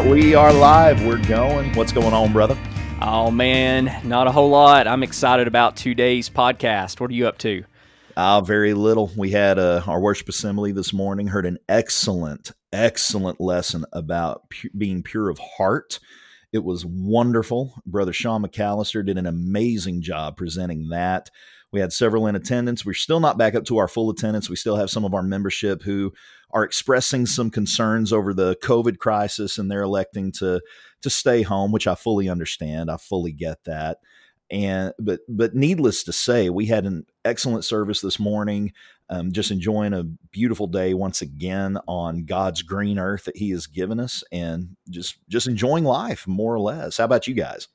Right, we are live. We're going. What's going on, brother? Oh man, not a whole lot. I'm excited about today's podcast. What are you up to? Uh, very little. We had uh, our worship assembly this morning, heard an excellent, excellent lesson about pu- being pure of heart. It was wonderful. Brother Sean McAllister did an amazing job presenting that. We had several in attendance. We're still not back up to our full attendance. We still have some of our membership who are expressing some concerns over the COVID crisis and they're electing to to stay home, which I fully understand. I fully get that. And but but needless to say, we had an excellent service this morning. Um, just enjoying a beautiful day once again on God's green earth that He has given us, and just just enjoying life more or less. How about you guys?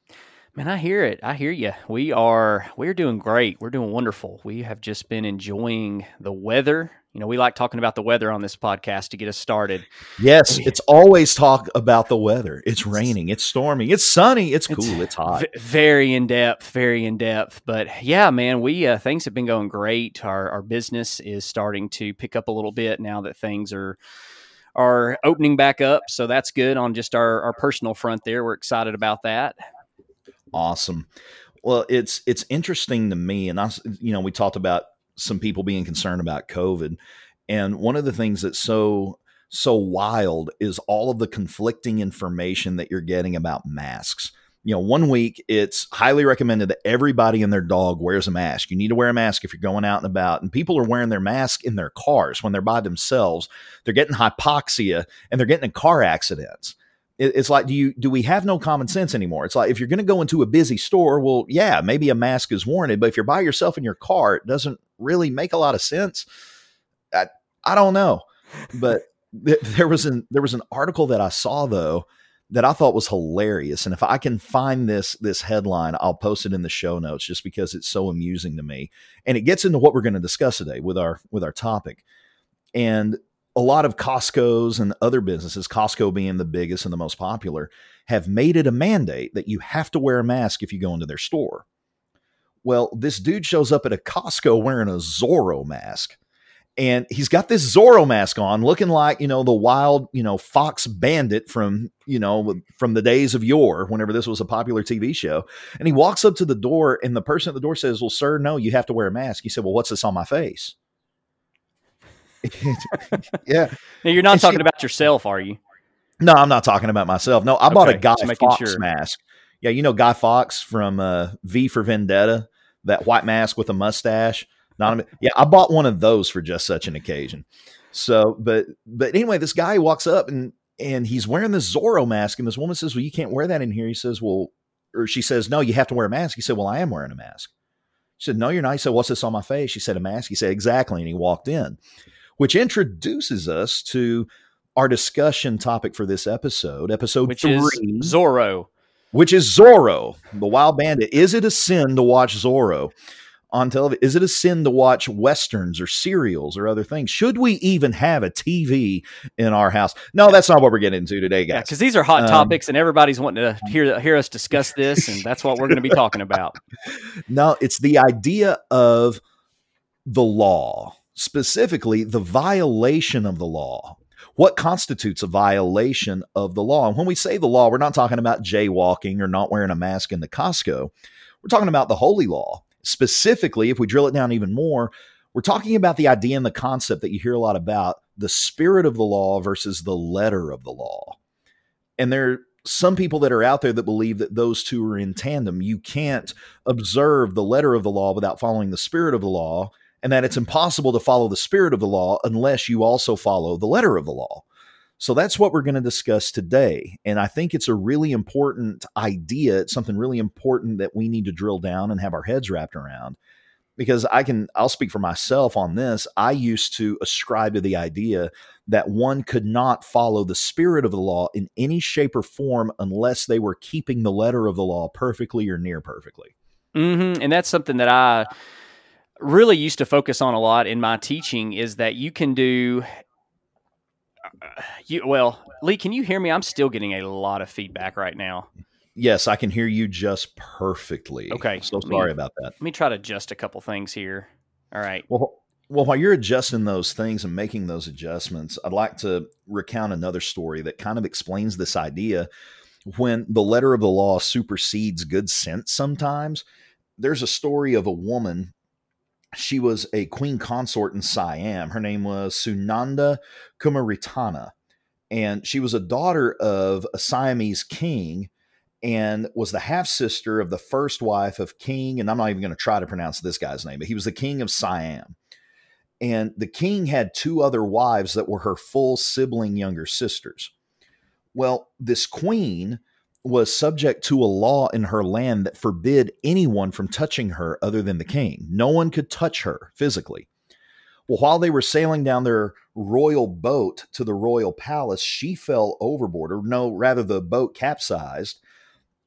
Man, I hear it. I hear you. We are we're doing great. We're doing wonderful. We have just been enjoying the weather. You know, we like talking about the weather on this podcast to get us started. Yes, it's always talk about the weather. It's raining, it's storming, it's sunny, it's cool, it's, hot. V- very in depth, very in depth. But yeah, man, we uh, things have been going great. Our our business is starting to pick up a little bit now that things are are opening back up. So that's good on just our our personal front there. We're excited about that awesome. Well, it's it's interesting to me, and I, you know, we talked about some people being concerned about COVID, and one of the things that's so so wild is all of the conflicting information that you're getting about masks. You know, one week it's highly recommended that everybody and their dog wears a mask. You need to wear a mask if you're going out and about. And people are wearing their mask in their cars when they're by themselves. They're getting hypoxia and they're getting in car accidents it's like do you do we have no common sense anymore it's like if you're going to go into a busy store well yeah maybe a mask is warranted but if you're by yourself in your car it doesn't really make a lot of sense i, I don't know but th- there was an there was an article that i saw though that i thought was hilarious and if i can find this this headline i'll post it in the show notes just because it's so amusing to me and it gets into what we're going to discuss today with our with our topic and a lot of Costco's and other businesses, Costco being the biggest and the most popular, have made it a mandate that you have to wear a mask if you go into their store. Well, this dude shows up at a Costco wearing a Zorro mask. And he's got this Zorro mask on, looking like, you know, the wild, you know, fox bandit from, you know, from the days of yore, whenever this was a popular TV show. And he walks up to the door, and the person at the door says, Well, sir, no, you have to wear a mask. He said, Well, what's this on my face? yeah. Now, you're not and talking she, about yourself, are you? No, I'm not talking about myself. No, I okay, bought a Guy Fawkes sure. mask. Yeah, you know Guy Fawkes from uh, V for Vendetta, that white mask with a mustache. Not, yeah, I bought one of those for just such an occasion. So, but but anyway, this guy walks up and and he's wearing this Zorro mask, and this woman says, "Well, you can't wear that in here." He says, "Well," or she says, "No, you have to wear a mask." He said, "Well, I am wearing a mask." She said, "No, you're not." He said, "What's this on my face?" She said, "A mask." He said, "Exactly," and he walked in which introduces us to our discussion topic for this episode, episode which three, Zorro, which is Zorro, the Wild Bandit. Is it a sin to watch Zorro on television? Is it a sin to watch westerns or serials or other things? Should we even have a TV in our house? No, that's not what we're getting into today, guys. Because yeah, these are hot um, topics, and everybody's wanting to hear hear us discuss this, and that's what we're going to be talking about. No, it's the idea of the law specifically the violation of the law. What constitutes a violation of the law? And when we say the law, we're not talking about jaywalking or not wearing a mask in the Costco. We're talking about the holy law. Specifically, if we drill it down even more, we're talking about the idea and the concept that you hear a lot about the spirit of the law versus the letter of the law. And there are some people that are out there that believe that those two are in tandem. You can't observe the letter of the law without following the spirit of the law and that it's impossible to follow the spirit of the law unless you also follow the letter of the law. So that's what we're going to discuss today. And I think it's a really important idea. It's something really important that we need to drill down and have our heads wrapped around. Because I can, I'll speak for myself on this. I used to ascribe to the idea that one could not follow the spirit of the law in any shape or form unless they were keeping the letter of the law perfectly or near perfectly. Mm-hmm. And that's something that I really used to focus on a lot in my teaching is that you can do uh, you well lee can you hear me? I'm still getting a lot of feedback right now. Yes i can hear you just perfectly. Okay so sorry me, about that. let me try to adjust a couple things here. All right. Well Well, while you're adjusting those things and making those adjustments, I'd like to recount another story that kind of explains this idea. When the letter of the law supersedes good sense, sometimes there's a story of a woman. She was a queen consort in Siam. Her name was Sunanda Kumaritana. And she was a daughter of a Siamese king and was the half sister of the first wife of King. And I'm not even going to try to pronounce this guy's name, but he was the king of Siam. And the king had two other wives that were her full sibling younger sisters. Well, this queen was subject to a law in her land that forbid anyone from touching her other than the king. No one could touch her physically. Well, while they were sailing down their royal boat to the royal palace, she fell overboard, or no, rather, the boat capsized,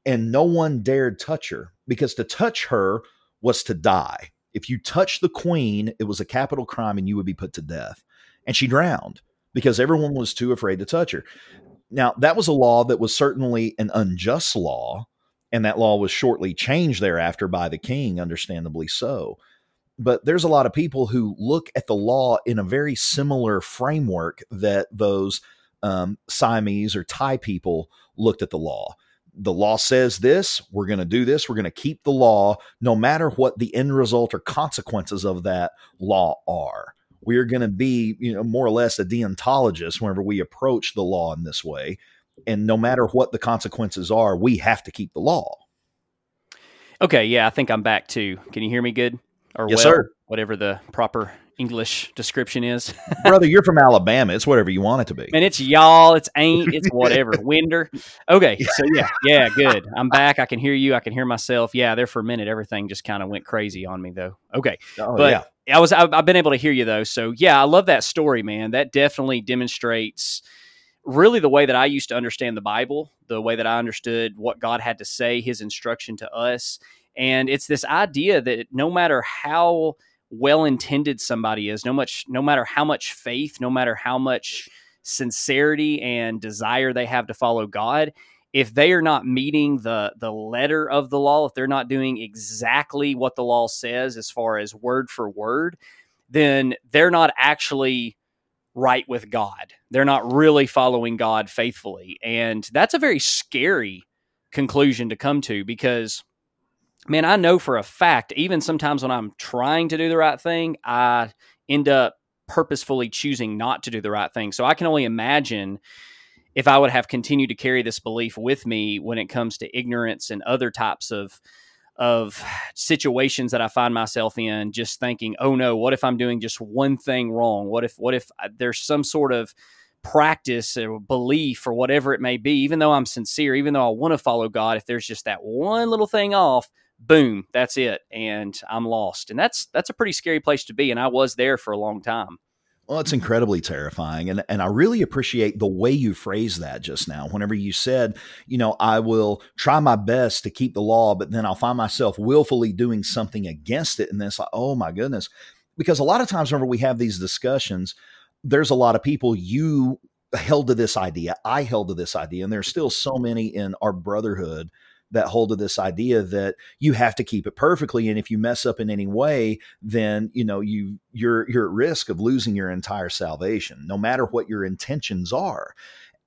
and no one dared touch her because to touch her was to die. If you touched the queen, it was a capital crime and you would be put to death. And she drowned because everyone was too afraid to touch her. Now, that was a law that was certainly an unjust law, and that law was shortly changed thereafter by the king, understandably so. But there's a lot of people who look at the law in a very similar framework that those um, Siamese or Thai people looked at the law the law says this, we're going to do this, we're going to keep the law no matter what the end result or consequences of that law are. We are going to be, you know, more or less a deontologist whenever we approach the law in this way. And no matter what the consequences are, we have to keep the law. Okay, yeah, I think I'm back too. Can you hear me good? Or yes, well, sir. Whatever the proper English description is. Brother, you're from Alabama. It's whatever you want it to be. And it's y'all, it's ain't, it's whatever. Winder. Okay. So yeah, yeah, good. I'm back. I can hear you. I can hear myself. Yeah, there for a minute, everything just kind of went crazy on me though. Okay. Oh, but yeah. I was I've, been able to hear you though. So yeah, I love that story, man. That definitely demonstrates really the way that I used to understand the Bible, the way that I understood what God had to say, his instruction to us. And it's this idea that no matter how well intended somebody is, no much no matter how much faith, no matter how much sincerity and desire they have to follow God, if they are not meeting the the letter of the law, if they're not doing exactly what the law says as far as word for word, then they're not actually right with God. They're not really following God faithfully. And that's a very scary conclusion to come to because man, I know for a fact, even sometimes when I'm trying to do the right thing, I end up purposefully choosing not to do the right thing. So I can only imagine if I would have continued to carry this belief with me when it comes to ignorance and other types of of situations that I find myself in just thinking, "Oh no, what if I'm doing just one thing wrong? What if what if uh, there's some sort of practice or belief or whatever it may be, even though I'm sincere, even though I want to follow God, if there's just that one little thing off, boom, that's it, and I'm lost. And that's that's a pretty scary place to be, and I was there for a long time. Well, it's mm-hmm. incredibly terrifying. And, and I really appreciate the way you phrased that just now. Whenever you said, you know, I will try my best to keep the law, but then I'll find myself willfully doing something against it. And then it's like, oh my goodness. Because a lot of times, whenever we have these discussions, there's a lot of people you held to this idea. I held to this idea. And there's still so many in our brotherhood that hold of this idea that you have to keep it perfectly and if you mess up in any way then you know you you're you're at risk of losing your entire salvation no matter what your intentions are.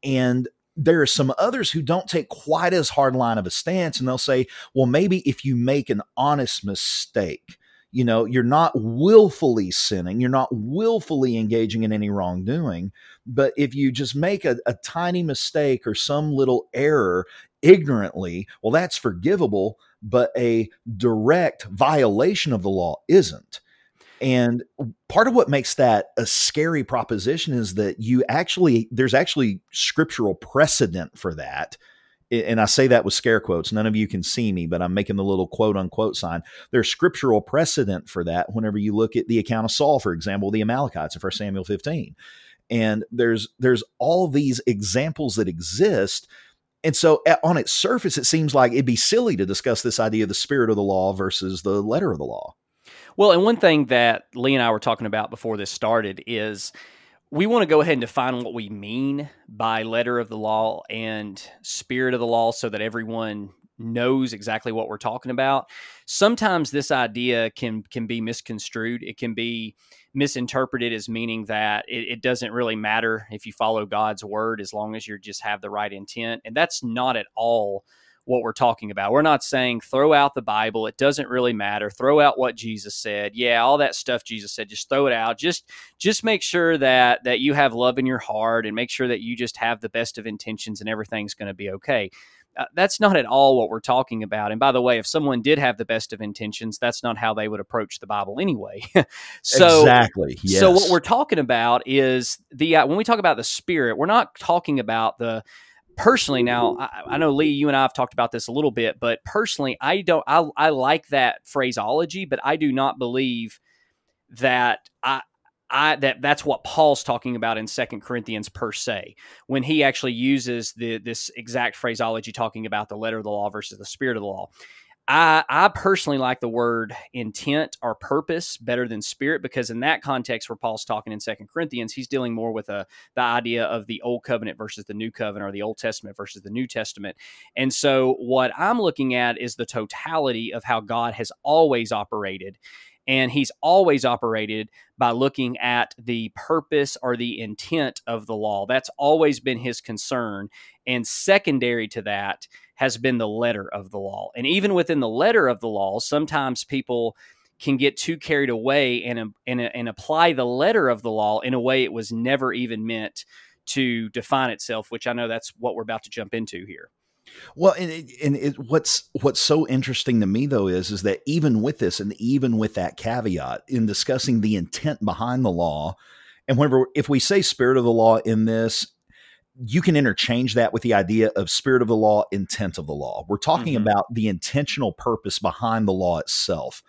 And there are some others who don't take quite as hard line of a stance and they'll say well maybe if you make an honest mistake you know you're not willfully sinning you're not willfully engaging in any wrongdoing but if you just make a, a tiny mistake or some little error ignorantly, well, that's forgivable, but a direct violation of the law isn't. And part of what makes that a scary proposition is that you actually, there's actually scriptural precedent for that. And I say that with scare quotes. None of you can see me, but I'm making the little quote unquote sign. There's scriptural precedent for that whenever you look at the account of Saul, for example, the Amalekites in 1 Samuel 15. And there's there's all these examples that exist and so, on its surface, it seems like it'd be silly to discuss this idea of the spirit of the law versus the letter of the law. Well, and one thing that Lee and I were talking about before this started is we want to go ahead and define what we mean by letter of the law and spirit of the law so that everyone knows exactly what we're talking about, sometimes this idea can can be misconstrued. It can be misinterpreted as meaning that it, it doesn't really matter if you follow God's word as long as you just have the right intent, and that's not at all what we're talking about. We're not saying throw out the Bible. It doesn't really matter. Throw out what Jesus said. Yeah, all that stuff Jesus said, just throw it out. Just just make sure that that you have love in your heart and make sure that you just have the best of intentions and everything's going to be okay. Uh, that's not at all what we're talking about. And by the way, if someone did have the best of intentions, that's not how they would approach the Bible anyway. so exactly. Yes. So what we're talking about is the uh, when we talk about the Spirit, we're not talking about the personally now I, I, know lee you and i have talked about this a little bit but personally i don't I, I like that phraseology but i do not believe that i I, that that's what Paul's talking about in Second Corinthians per se, when he actually uses the this exact phraseology talking about the letter of the law versus the spirit of the law. I, I personally like the word intent or purpose better than spirit because in that context where Paul's talking in Second Corinthians, he's dealing more with a the idea of the old covenant versus the new covenant or the Old Testament versus the New Testament. And so what I'm looking at is the totality of how God has always operated. And he's always operated by looking at the purpose or the intent of the law. That's always been his concern. And secondary to that has been the letter of the law. And even within the letter of the law, sometimes people can get too carried away and, um, and, uh, and apply the letter of the law in a way it was never even meant to define itself, which I know that's what we're about to jump into here. Well, and, it, and it, what's what's so interesting to me though is is that even with this, and even with that caveat in discussing the intent behind the law, and whenever if we say spirit of the law in this, you can interchange that with the idea of spirit of the law, intent of the law. We're talking mm-hmm. about the intentional purpose behind the law itself.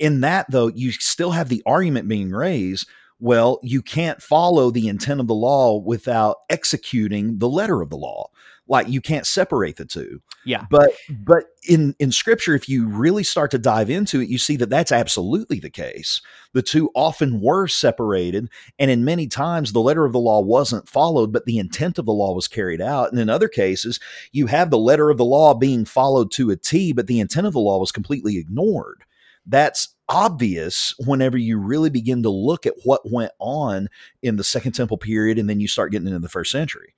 In that, though, you still have the argument being raised well, you can't follow the intent of the law without executing the letter of the law like you can't separate the two. Yeah. But but in in scripture if you really start to dive into it you see that that's absolutely the case. The two often were separated and in many times the letter of the law wasn't followed but the intent of the law was carried out. And in other cases you have the letter of the law being followed to a t but the intent of the law was completely ignored. That's obvious whenever you really begin to look at what went on in the second temple period and then you start getting into the first century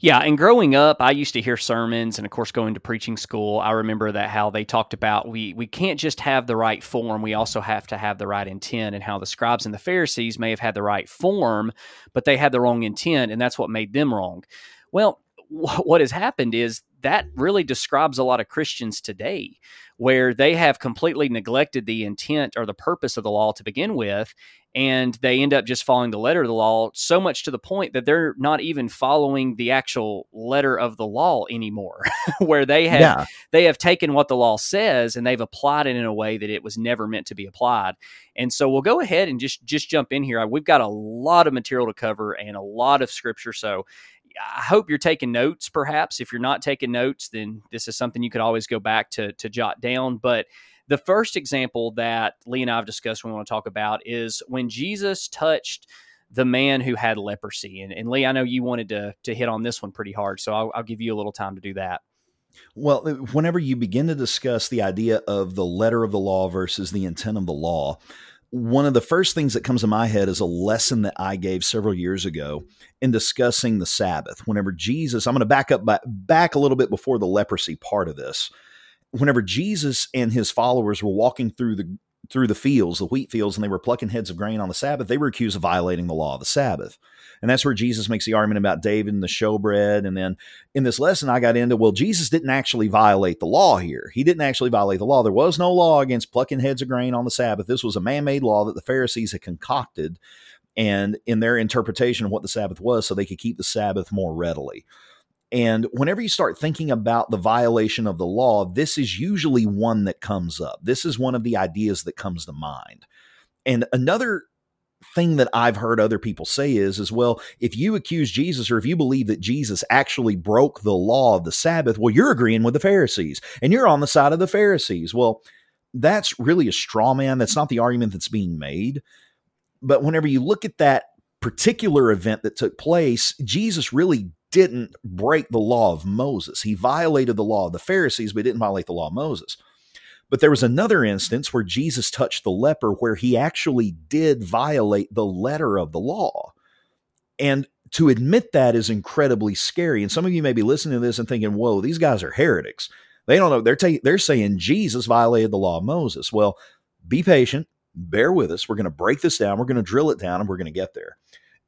yeah, and growing up, I used to hear sermons, and of course, going to preaching school, I remember that how they talked about we we can't just have the right form; we also have to have the right intent, and how the scribes and the Pharisees may have had the right form, but they had the wrong intent, and that's what made them wrong. Well, what has happened is that really describes a lot of Christians today, where they have completely neglected the intent or the purpose of the law to begin with, and they end up just following the letter of the law so much to the point that they're not even following the actual letter of the law anymore where they have yeah. they have taken what the law says and they've applied it in a way that it was never meant to be applied and so we'll go ahead and just just jump in here we've got a lot of material to cover and a lot of scripture so I hope you're taking notes. Perhaps if you're not taking notes, then this is something you could always go back to to jot down. But the first example that Lee and I have discussed we want to talk about is when Jesus touched the man who had leprosy. And, and Lee, I know you wanted to, to hit on this one pretty hard, so I'll, I'll give you a little time to do that. Well, uh, whenever you begin to discuss the idea of the letter of the law versus the intent of the law, one of the first things that comes to my head is a lesson that I gave several years ago in discussing the Sabbath. Whenever Jesus, I'm going to back up back a little bit before the leprosy part of this whenever Jesus and his followers were walking through the through the fields, the wheat fields, and they were plucking heads of grain on the Sabbath, they were accused of violating the law of the Sabbath. And that's where Jesus makes the argument about David and the showbread. And then in this lesson, I got into, well, Jesus didn't actually violate the law here. He didn't actually violate the law. There was no law against plucking heads of grain on the Sabbath. This was a man made law that the Pharisees had concocted and in their interpretation of what the Sabbath was so they could keep the Sabbath more readily. And whenever you start thinking about the violation of the law, this is usually one that comes up. This is one of the ideas that comes to mind. And another thing that I've heard other people say is as well, if you accuse Jesus or if you believe that Jesus actually broke the law of the Sabbath, well, you're agreeing with the Pharisees and you're on the side of the Pharisees. Well, that's really a straw man. That's not the argument that's being made. But whenever you look at that particular event that took place, Jesus really didn't break the law of Moses. He violated the law of the Pharisees, but he didn't violate the law of Moses. But there was another instance where Jesus touched the leper where he actually did violate the letter of the law. And to admit that is incredibly scary. And some of you may be listening to this and thinking, whoa, these guys are heretics. They don't know. They're, ta- they're saying Jesus violated the law of Moses. Well, be patient, bear with us. We're going to break this down, we're going to drill it down, and we're going to get there.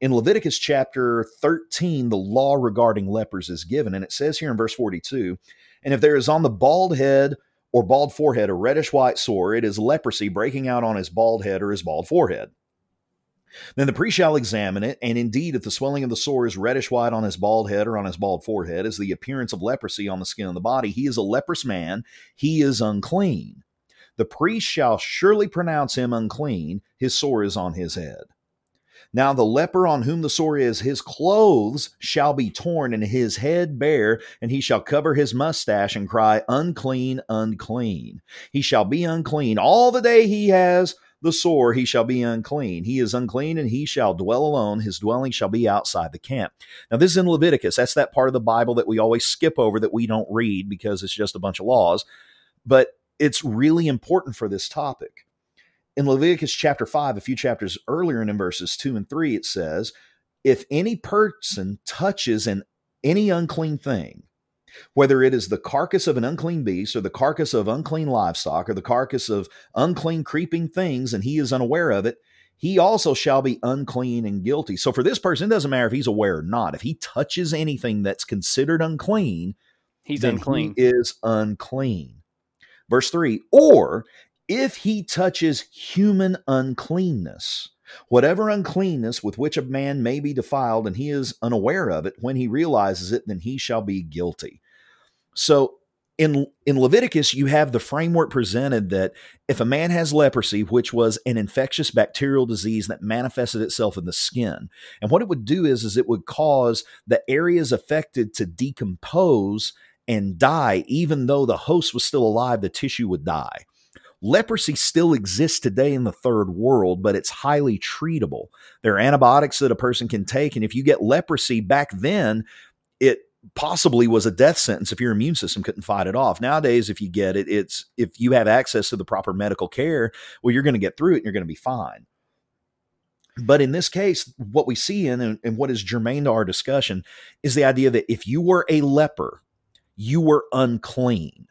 In Leviticus chapter 13, the law regarding lepers is given, and it says here in verse 42 And if there is on the bald head or bald forehead a reddish white sore, it is leprosy breaking out on his bald head or his bald forehead. Then the priest shall examine it, and indeed, if the swelling of the sore is reddish white on his bald head or on his bald forehead, as the appearance of leprosy on the skin of the body, he is a leprous man, he is unclean. The priest shall surely pronounce him unclean, his sore is on his head. Now the leper on whom the sore is, his clothes shall be torn and his head bare, and he shall cover his mustache and cry, Unclean, unclean. He shall be unclean all the day he has the sore, he shall be unclean. He is unclean and he shall dwell alone. His dwelling shall be outside the camp. Now, this is in Leviticus. That's that part of the Bible that we always skip over that we don't read because it's just a bunch of laws. But it's really important for this topic. In Leviticus chapter 5, a few chapters earlier in verses 2 and 3, it says, If any person touches an any unclean thing, whether it is the carcass of an unclean beast or the carcass of unclean livestock or the carcass of unclean creeping things, and he is unaware of it, he also shall be unclean and guilty. So for this person, it doesn't matter if he's aware or not. If he touches anything that's considered unclean, he's unclean. He is unclean. Verse 3 Or if he touches human uncleanness, whatever uncleanness with which a man may be defiled, and he is unaware of it, when he realizes it, then he shall be guilty. So in in Leviticus, you have the framework presented that if a man has leprosy, which was an infectious bacterial disease that manifested itself in the skin, and what it would do is, is it would cause the areas affected to decompose and die, even though the host was still alive, the tissue would die. Leprosy still exists today in the third world, but it's highly treatable. There are antibiotics that a person can take, and if you get leprosy back then, it possibly was a death sentence if your immune system couldn't fight it off. Nowadays, if you get it, it's if you have access to the proper medical care, well, you're going to get through it and you're going to be fine. But in this case, what we see in and, and what is germane to our discussion is the idea that if you were a leper, you were unclean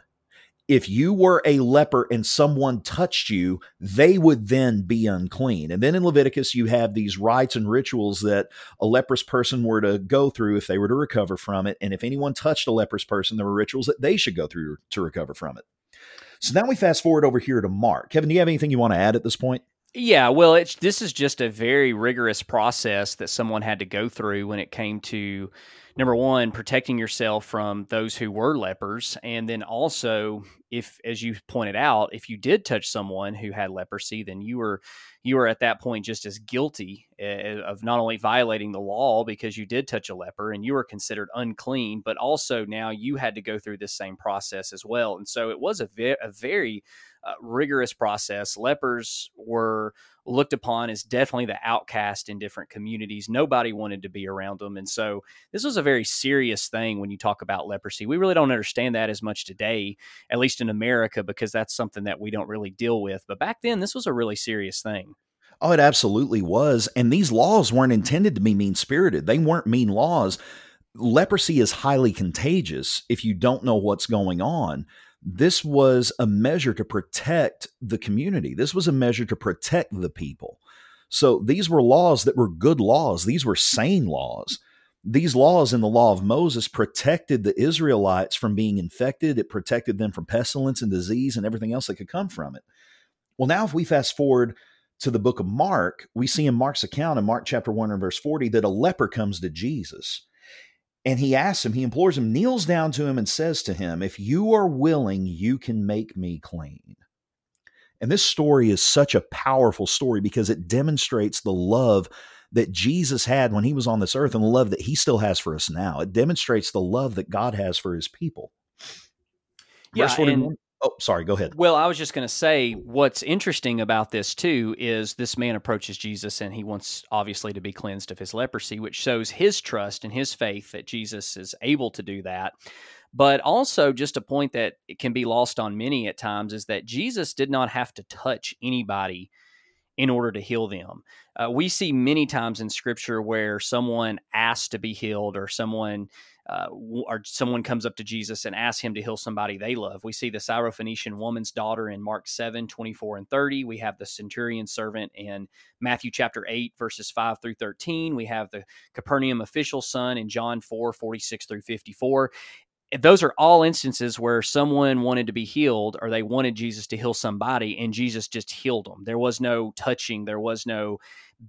if you were a leper and someone touched you, they would then be unclean. And then in Leviticus, you have these rites and rituals that a leprous person were to go through if they were to recover from it. And if anyone touched a leprous person, there were rituals that they should go through to recover from it. So now we fast forward over here to Mark. Kevin, do you have anything you want to add at this point? Yeah, well, it's this is just a very rigorous process that someone had to go through when it came to number one, protecting yourself from those who were lepers. And then also, if, as you pointed out, if you did touch someone who had leprosy, then you were, you were at that point just as guilty uh, of not only violating the law because you did touch a leper and you were considered unclean, but also now you had to go through this same process as well. And so it was a, ve- a very uh, rigorous process. Lepers were looked upon as definitely the outcast in different communities. Nobody wanted to be around them. And so this was a very serious thing when you talk about leprosy. We really don't understand that as much today, at least in America, because that's something that we don't really deal with. But back then, this was a really serious thing. Oh, it absolutely was. And these laws weren't intended to be mean spirited, they weren't mean laws. Leprosy is highly contagious if you don't know what's going on this was a measure to protect the community. This was a measure to protect the people. So these were laws that were good laws. These were sane laws. These laws in the law of Moses protected the Israelites from being infected. It protected them from pestilence and disease and everything else that could come from it. Well, now if we fast forward to the book of Mark, we see in Mark's account in Mark chapter 1 and verse 40 that a leper comes to Jesus. And he asks him, he implores him, kneels down to him, and says to him, If you are willing, you can make me clean. And this story is such a powerful story because it demonstrates the love that Jesus had when he was on this earth and the love that he still has for us now. It demonstrates the love that God has for his people. Yeah, and, Oh, sorry. Go ahead. Well, I was just going to say what's interesting about this too is this man approaches Jesus and he wants obviously to be cleansed of his leprosy, which shows his trust and his faith that Jesus is able to do that. But also, just a point that can be lost on many at times is that Jesus did not have to touch anybody in order to heal them. Uh, we see many times in scripture where someone asked to be healed or someone uh, or someone comes up to Jesus and asks him to heal somebody they love. We see the Syrophoenician woman's daughter in Mark 7, 24 and 30. We have the centurion servant in Matthew chapter 8, verses 5 through 13. We have the Capernaum official son in John 4, 46 through 54 those are all instances where someone wanted to be healed or they wanted Jesus to heal somebody and Jesus just healed them. There was no touching, there was no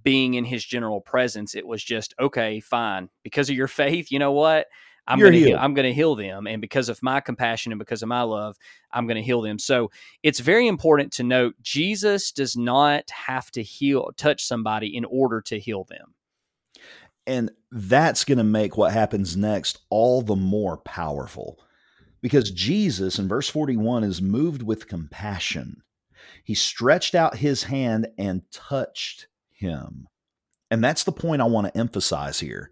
being in his general presence. It was just, okay, fine. Because of your faith, you know what? I'm going to heal. I'm going to heal them, and because of my compassion and because of my love, I'm going to heal them. So it's very important to note Jesus does not have to heal, touch somebody in order to heal them, and that's going to make what happens next all the more powerful, because Jesus in verse 41 is moved with compassion. He stretched out his hand and touched him. And that's the point I want to emphasize here.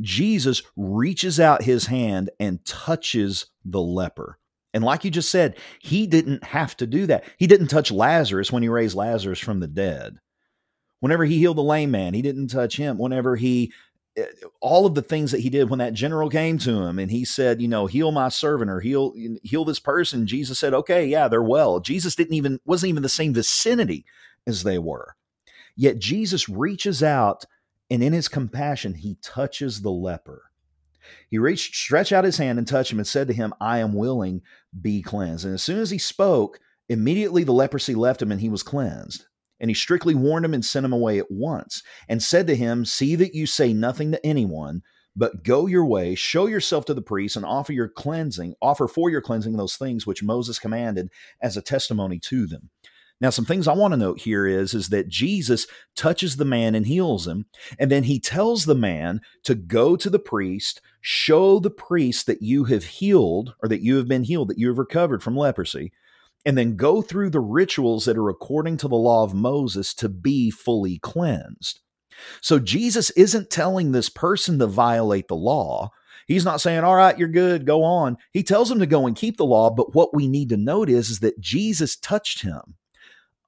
Jesus reaches out his hand and touches the leper. And like you just said, he didn't have to do that. He didn't touch Lazarus when he raised Lazarus from the dead. Whenever he healed the lame man, he didn't touch him. Whenever he, eh, all of the things that he did when that general came to him and he said, you know, heal my servant or heal heal this person, Jesus said, okay, yeah, they're well. Jesus didn't even wasn't even the same vicinity as they were. Yet Jesus reaches out and in his compassion, he touches the leper. He reached, stretched out his hand and touched him and said to him, I am willing, be cleansed. And as soon as he spoke, immediately the leprosy left him and he was cleansed. And he strictly warned him and sent him away at once and said to him, See that you say nothing to anyone, but go your way, show yourself to the priest, and offer your cleansing, offer for your cleansing those things which Moses commanded as a testimony to them. Now, some things I want to note here is, is that Jesus touches the man and heals him. And then he tells the man to go to the priest, show the priest that you have healed or that you have been healed, that you have recovered from leprosy, and then go through the rituals that are according to the law of Moses to be fully cleansed. So Jesus isn't telling this person to violate the law. He's not saying, all right, you're good, go on. He tells him to go and keep the law. But what we need to note is, is that Jesus touched him.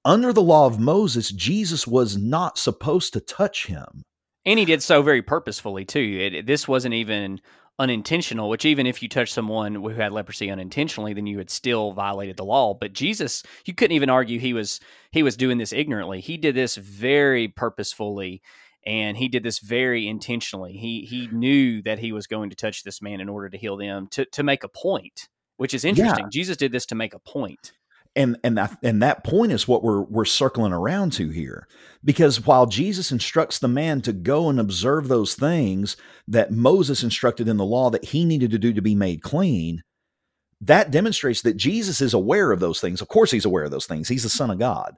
Under the law of Moses, Jesus was not supposed to touch him. And he did so very purposefully, too. It, this wasn't even unintentional, which even if you touch someone who had leprosy unintentionally, then you had still violated the law. But Jesus, you couldn't even argue he was he was doing this ignorantly. He did this very purposefully and he did this very intentionally. He he knew that he was going to touch this man in order to heal them to to make a point, which is interesting. Yeah. Jesus did this to make a point and and that and that point is what we're we're circling around to here. Because while Jesus instructs the man to go and observe those things that Moses instructed in the law that he needed to do to be made clean that demonstrates that Jesus is aware of those things. Of course he's aware of those things. He's the son of God.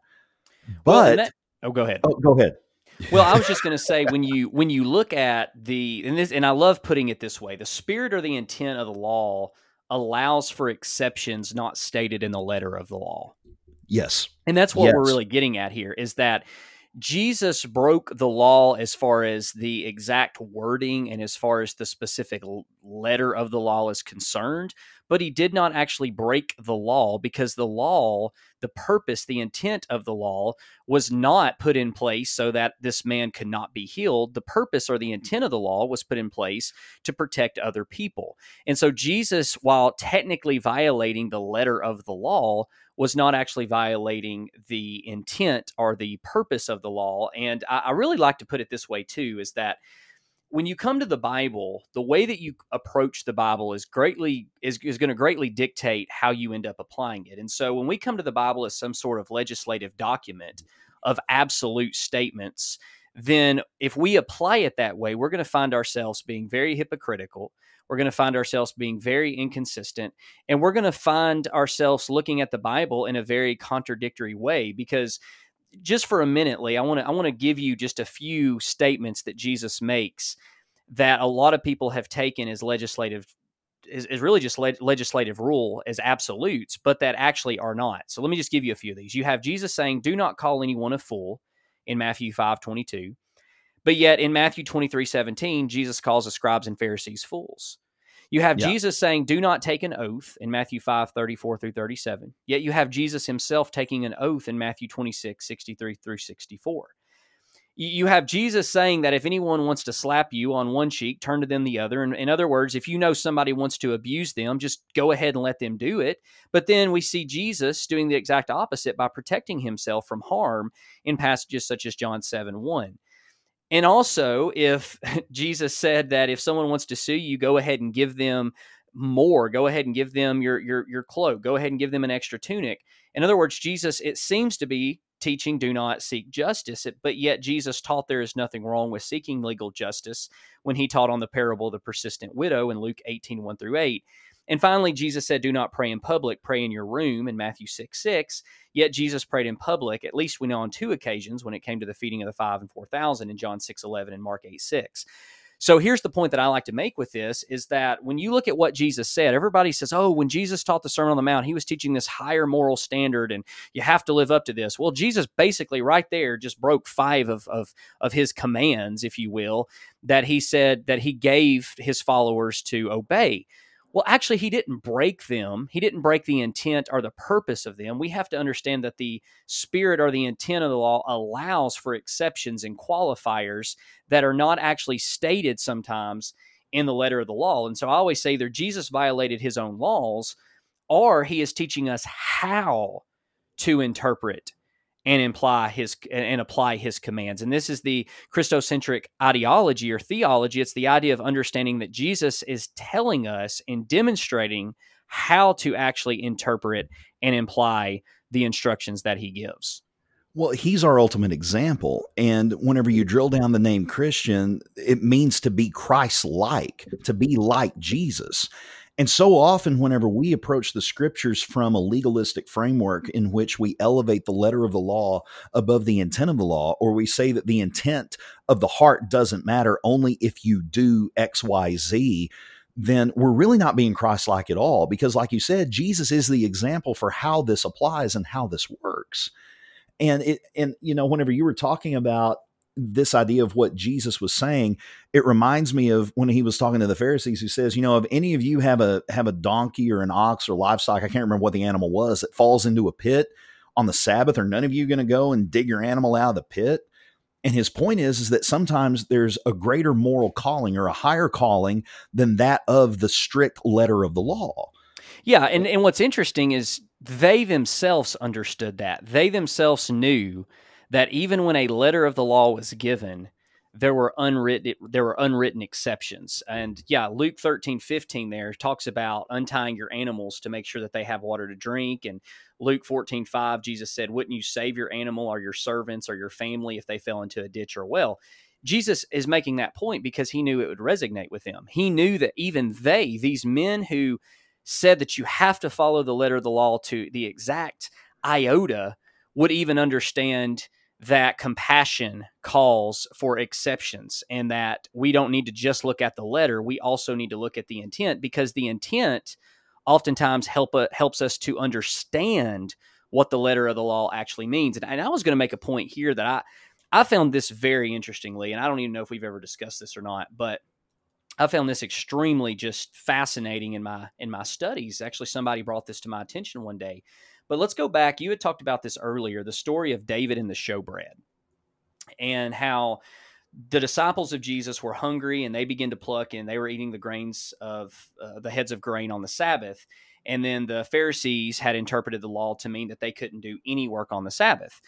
But well, that, oh go ahead. Oh go ahead. Well i was just going to say when you when you look at the and this and i love putting it this way the spirit or the intent of the law allows for exceptions not stated in the letter of the law. Yes. And that's what yes. we're really getting at here is that Jesus broke the law as far as the exact wording and as far as the specific letter of the law is concerned, but he did not actually break the law because the law, the purpose, the intent of the law was not put in place so that this man could not be healed. The purpose or the mm-hmm. intent of the law was put in place to protect other people. And so Jesus, while technically violating the letter of the law, was not actually violating the intent or the purpose of the law. And I, I really like to put it this way too: is that when you come to the Bible, the way that you approach the Bible is greatly is, is going to greatly dictate how you end up applying it. And so when we come to the Bible as some sort of legislative document of absolute statements, then if we apply it that way, we're going to find ourselves being very hypocritical. We're going to find ourselves being very inconsistent, and we're going to find ourselves looking at the Bible in a very contradictory way because just for a minute, Lee, I want to I want to give you just a few statements that Jesus makes that a lot of people have taken as legislative is, is really just le- legislative rule as absolutes, but that actually are not. So let me just give you a few of these. You have Jesus saying, "Do not call anyone a fool," in Matthew five twenty two, but yet in Matthew twenty three seventeen, Jesus calls the scribes and Pharisees fools. You have yeah. Jesus saying, "Do not take an oath" in Matthew five thirty four through thirty seven. Yet you have Jesus himself taking an oath in Matthew twenty six sixty three through sixty four you have Jesus saying that if anyone wants to slap you on one cheek, turn to them the other. And in other words, if you know somebody wants to abuse them, just go ahead and let them do it. But then we see Jesus doing the exact opposite by protecting himself from harm in passages such as John 7 1. And also, if Jesus said that if someone wants to sue you, go ahead and give them more, go ahead and give them your your your cloak, go ahead and give them an extra tunic. In other words, Jesus, it seems to be teaching do not seek justice. But yet jesus taught there is nothing wrong with seeking legal justice when he taught on the parable of the persistent widow in luke 18 1 through 8 and finally jesus said do not pray in public pray in your room in matthew 6 6 yet jesus prayed in public at least we know on two occasions when it came to the feeding of the five and four thousand in john 6 11 and mark 8 6 so here's the point that I like to make with this is that when you look at what Jesus said, everybody says, oh, when Jesus taught the Sermon on the Mount, he was teaching this higher moral standard and you have to live up to this. Well, Jesus basically right there just broke five of, of, of his commands, if you will, that he said that he gave his followers to obey. Well, actually, he didn't break them. He didn't break the intent or the purpose of them. We have to understand that the spirit or the intent of the law allows for exceptions and qualifiers that are not actually stated sometimes in the letter of the law. And so I always say either Jesus violated his own laws or he is teaching us how to interpret and imply his and apply his commands. And this is the Christocentric ideology or theology. It's the idea of understanding that Jesus is telling us and demonstrating how to actually interpret and imply the instructions that he gives. Well, he's our ultimate example. And whenever you drill down the name Christian, it means to be Christ like, to be like Jesus. And so often, whenever we approach the scriptures from a legalistic framework in which we elevate the letter of the law above the intent of the law, or we say that the intent of the heart doesn't matter only if you do X, Y, Z, then we're really not being Christ like at all. Because, like you said, Jesus is the example for how this applies and how this works. And it, and you know, whenever you were talking about this idea of what Jesus was saying, it reminds me of when he was talking to the Pharisees who says, you know, if any of you have a have a donkey or an ox or livestock, I can't remember what the animal was, that falls into a pit on the Sabbath, are none of you going to go and dig your animal out of the pit? And his point is, is that sometimes there's a greater moral calling or a higher calling than that of the strict letter of the law. Yeah, and, and what's interesting is they themselves understood that. They themselves knew that even when a letter of the law was given, there were unwritten there were unwritten exceptions. And yeah, Luke 13, 15 there talks about untying your animals to make sure that they have water to drink. And Luke 14, 5, Jesus said, Wouldn't you save your animal or your servants or your family if they fell into a ditch or a well? Jesus is making that point because he knew it would resonate with them. He knew that even they, these men who said that you have to follow the letter of the law to the exact iota, would even understand that compassion calls for exceptions and that we don't need to just look at the letter we also need to look at the intent because the intent oftentimes help uh, helps us to understand what the letter of the law actually means and, and i was going to make a point here that i i found this very interestingly and i don't even know if we've ever discussed this or not but I found this extremely just fascinating in my in my studies. Actually, somebody brought this to my attention one day. But let's go back. You had talked about this earlier the story of David and the showbread and how the disciples of Jesus were hungry and they began to pluck and they were eating the grains of uh, the heads of grain on the Sabbath. And then the Pharisees had interpreted the law to mean that they couldn't do any work on the Sabbath.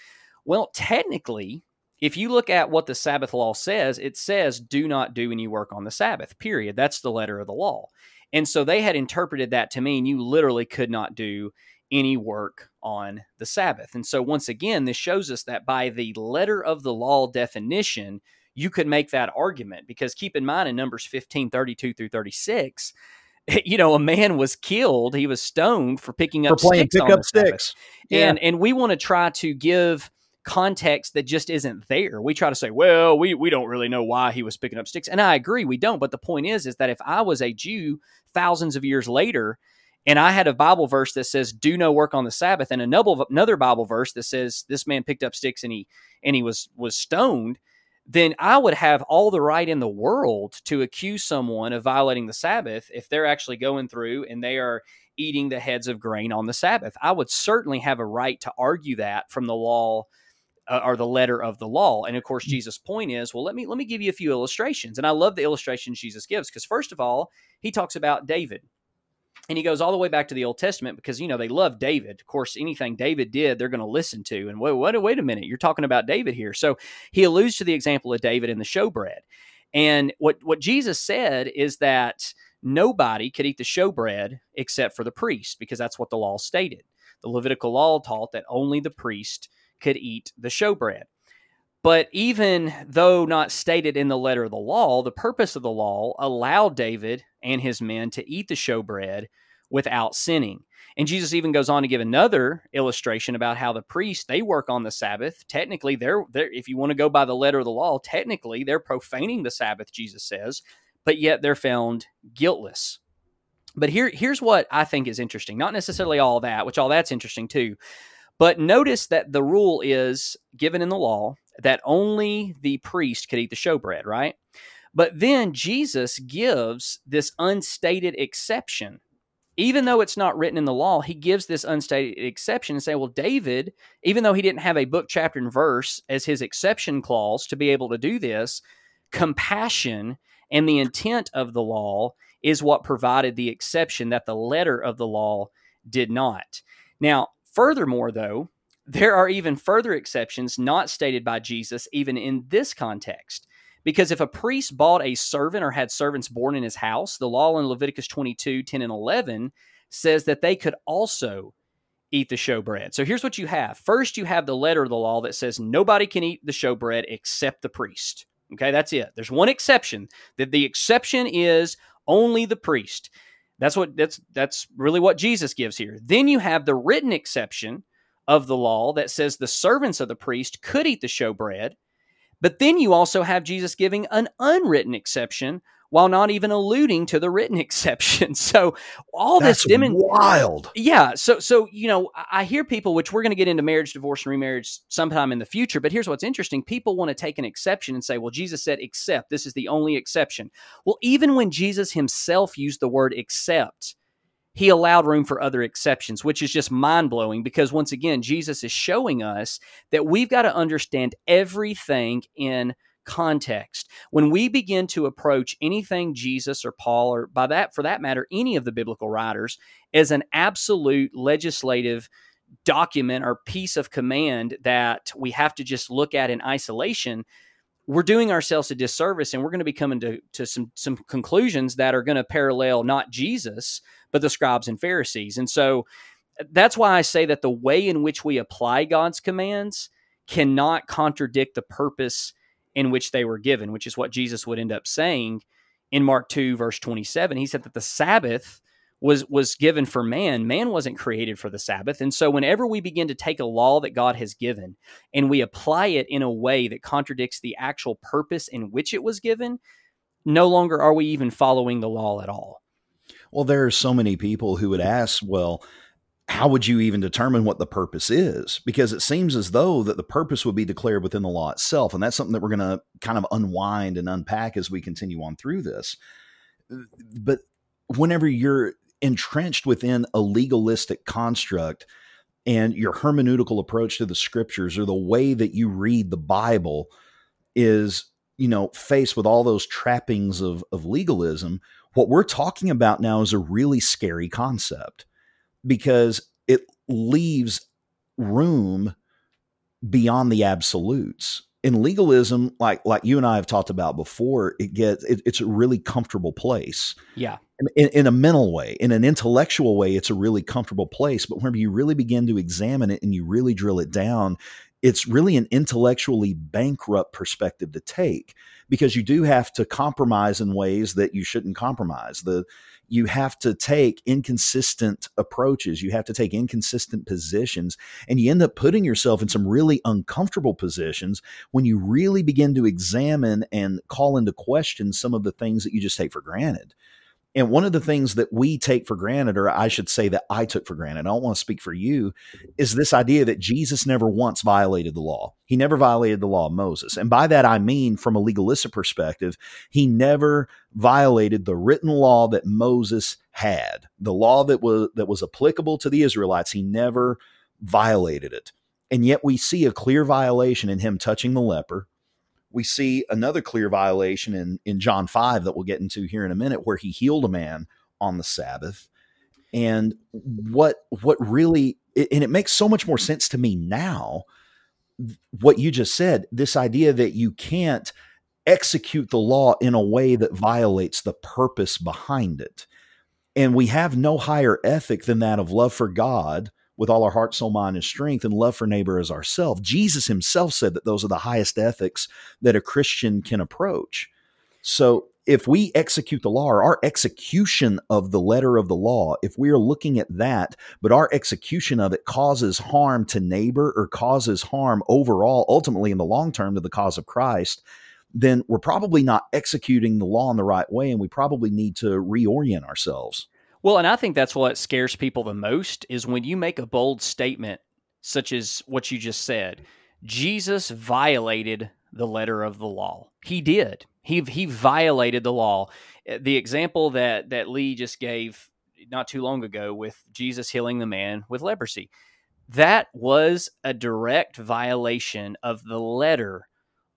Well, technically, if you look at what the Sabbath law says, it says do not do any work on the Sabbath, period. That's the letter of the law. And so they had interpreted that to mean you literally could not do any work on the Sabbath. And so, once again, this shows us that by the letter of the law definition, you could make that argument because keep in mind in Numbers 15 32 through 36, you know, a man was killed, he was stoned for picking up for playing sticks. Pick up sticks. Yeah. And, and we want to try to give context that just isn't there. We try to say, well, we, we don't really know why he was picking up sticks. And I agree, we don't. But the point is, is that if I was a Jew thousands of years later and I had a Bible verse that says "Do no work on the Sabbath," and another another Bible verse that says this man picked up sticks and he and he was was stoned, then I would have all the right in the world to accuse someone of violating the Sabbath if they're actually going through and they are eating the heads of grain on the Sabbath. I would certainly have a right to argue that from the law uh, or the letter of the law. And of course, mm. Jesus' point is, well, let me let me give you a few illustrations. And I love the illustrations Jesus gives because first of all, he talks about David and he goes all the way back to the Old Testament because you know they love David. Of course, anything David did, they're going to listen to. And wait, wait, wait a minute, you're talking about David here. So he alludes to the example of David in the showbread. And what what Jesus said is that nobody could eat the showbread except for the priest because that's what the law stated. The Levitical law taught that only the priest could eat the showbread. But even though not stated in the letter of the law, the purpose of the law allowed David and his men to eat the showbread without sinning. And Jesus even goes on to give another illustration about how the priests they work on the Sabbath. Technically, they're, they're if you want to go by the letter of the law, technically they're profaning the Sabbath. Jesus says, but yet they're found guiltless. But here, here's what I think is interesting. Not necessarily all that, which all that's interesting too. But notice that the rule is given in the law that only the priest could eat the showbread, right? But then Jesus gives this unstated exception. Even though it's not written in the law, he gives this unstated exception and say, well, David, even though he didn't have a book, chapter, and verse as his exception clause to be able to do this, compassion and the intent of the law is what provided the exception that the letter of the law did not. Now, furthermore, though, there are even further exceptions not stated by Jesus, even in this context. Because if a priest bought a servant or had servants born in his house, the law in Leviticus 22 10 and 11 says that they could also eat the showbread. So here's what you have. First, you have the letter of the law that says nobody can eat the showbread except the priest. Okay, that's it. There's one exception. That the exception is only the priest. That's what that's that's really what Jesus gives here. Then you have the written exception of the law that says the servants of the priest could eat the showbread. But then you also have Jesus giving an unwritten exception while not even alluding to the written exception. So all That's this demon- wild. Yeah. So so you know, I hear people, which we're going to get into marriage, divorce, and remarriage sometime in the future. But here's what's interesting: people want to take an exception and say, "Well, Jesus said except. This is the only exception." Well, even when Jesus himself used the word except, he allowed room for other exceptions, which is just mind blowing because once again, Jesus is showing us that we've got to understand everything in context. When we begin to approach anything Jesus or Paul, or by that, for that matter, any of the biblical writers, as an absolute legislative document or piece of command that we have to just look at in isolation, we're doing ourselves a disservice and we're going to be coming to, to some, some conclusions that are going to parallel not Jesus, but the scribes and Pharisees. And so uh, that's why I say that the way in which we apply God's commands cannot contradict the purpose in which they were given, which is what Jesus would end up saying in Mark 2, verse 27. He said that the Sabbath was was given for man. Man wasn't created for the Sabbath. And so whenever we begin to take a law that God has given and we apply it in a way that contradicts the actual purpose in which it was given, no longer are we even following the law at all. Well, there are so many people who would ask, well, how would you even determine what the purpose is? Because it seems as though that the purpose would be declared within the law itself. And that's something that we're going to kind of unwind and unpack as we continue on through this. But whenever you're entrenched within a legalistic construct and your hermeneutical approach to the scriptures or the way that you read the Bible is, you know, faced with all those trappings of, of legalism, what we're talking about now is a really scary concept because it leaves room beyond the absolutes in legalism like like you and i have talked about before it gets it, it's a really comfortable place. Yeah. In, in, a mental way in an intellectual way it's a really comfortable place but whenever you really begin to examine it and you really drill it down it's really an intellectually bankrupt perspective to take because you do have to compromise in ways that you shouldn't compromise. The you have to take inconsistent approaches. You have to take inconsistent positions, and you end up putting yourself in some really uncomfortable positions when you really begin to examine and call into question some of the things that you just take for granted. And one of the things that we take for granted, or I should say that I took for granted, I don't want to speak for you, is this idea that Jesus never once violated the law. He never violated the law of Moses. And by that, I mean, from a legalistic perspective, he never violated the written law that Moses had, the law that was, that was applicable to the Israelites. He never violated it. And yet we see a clear violation in him touching the leper, we see another clear violation in, in John 5 that we'll get into here in a minute, where he healed a man on the Sabbath. And what what really and it makes so much more sense to me now what you just said, this idea that you can't execute the law in a way that violates the purpose behind it. And we have no higher ethic than that of love for God with all our heart, soul, mind, and strength, and love for neighbor as ourselves. Jesus himself said that those are the highest ethics that a Christian can approach. So if we execute the law or our execution of the letter of the law, if we are looking at that, but our execution of it causes harm to neighbor or causes harm overall, ultimately in the long term to the cause of Christ, then we're probably not executing the law in the right way and we probably need to reorient ourselves. Well, and I think that's what scares people the most is when you make a bold statement such as what you just said. Jesus violated the letter of the law. He did. He he violated the law. Eh, the example that that Lee just gave not too long ago with Jesus healing the man with leprosy. That was a direct violation of the letter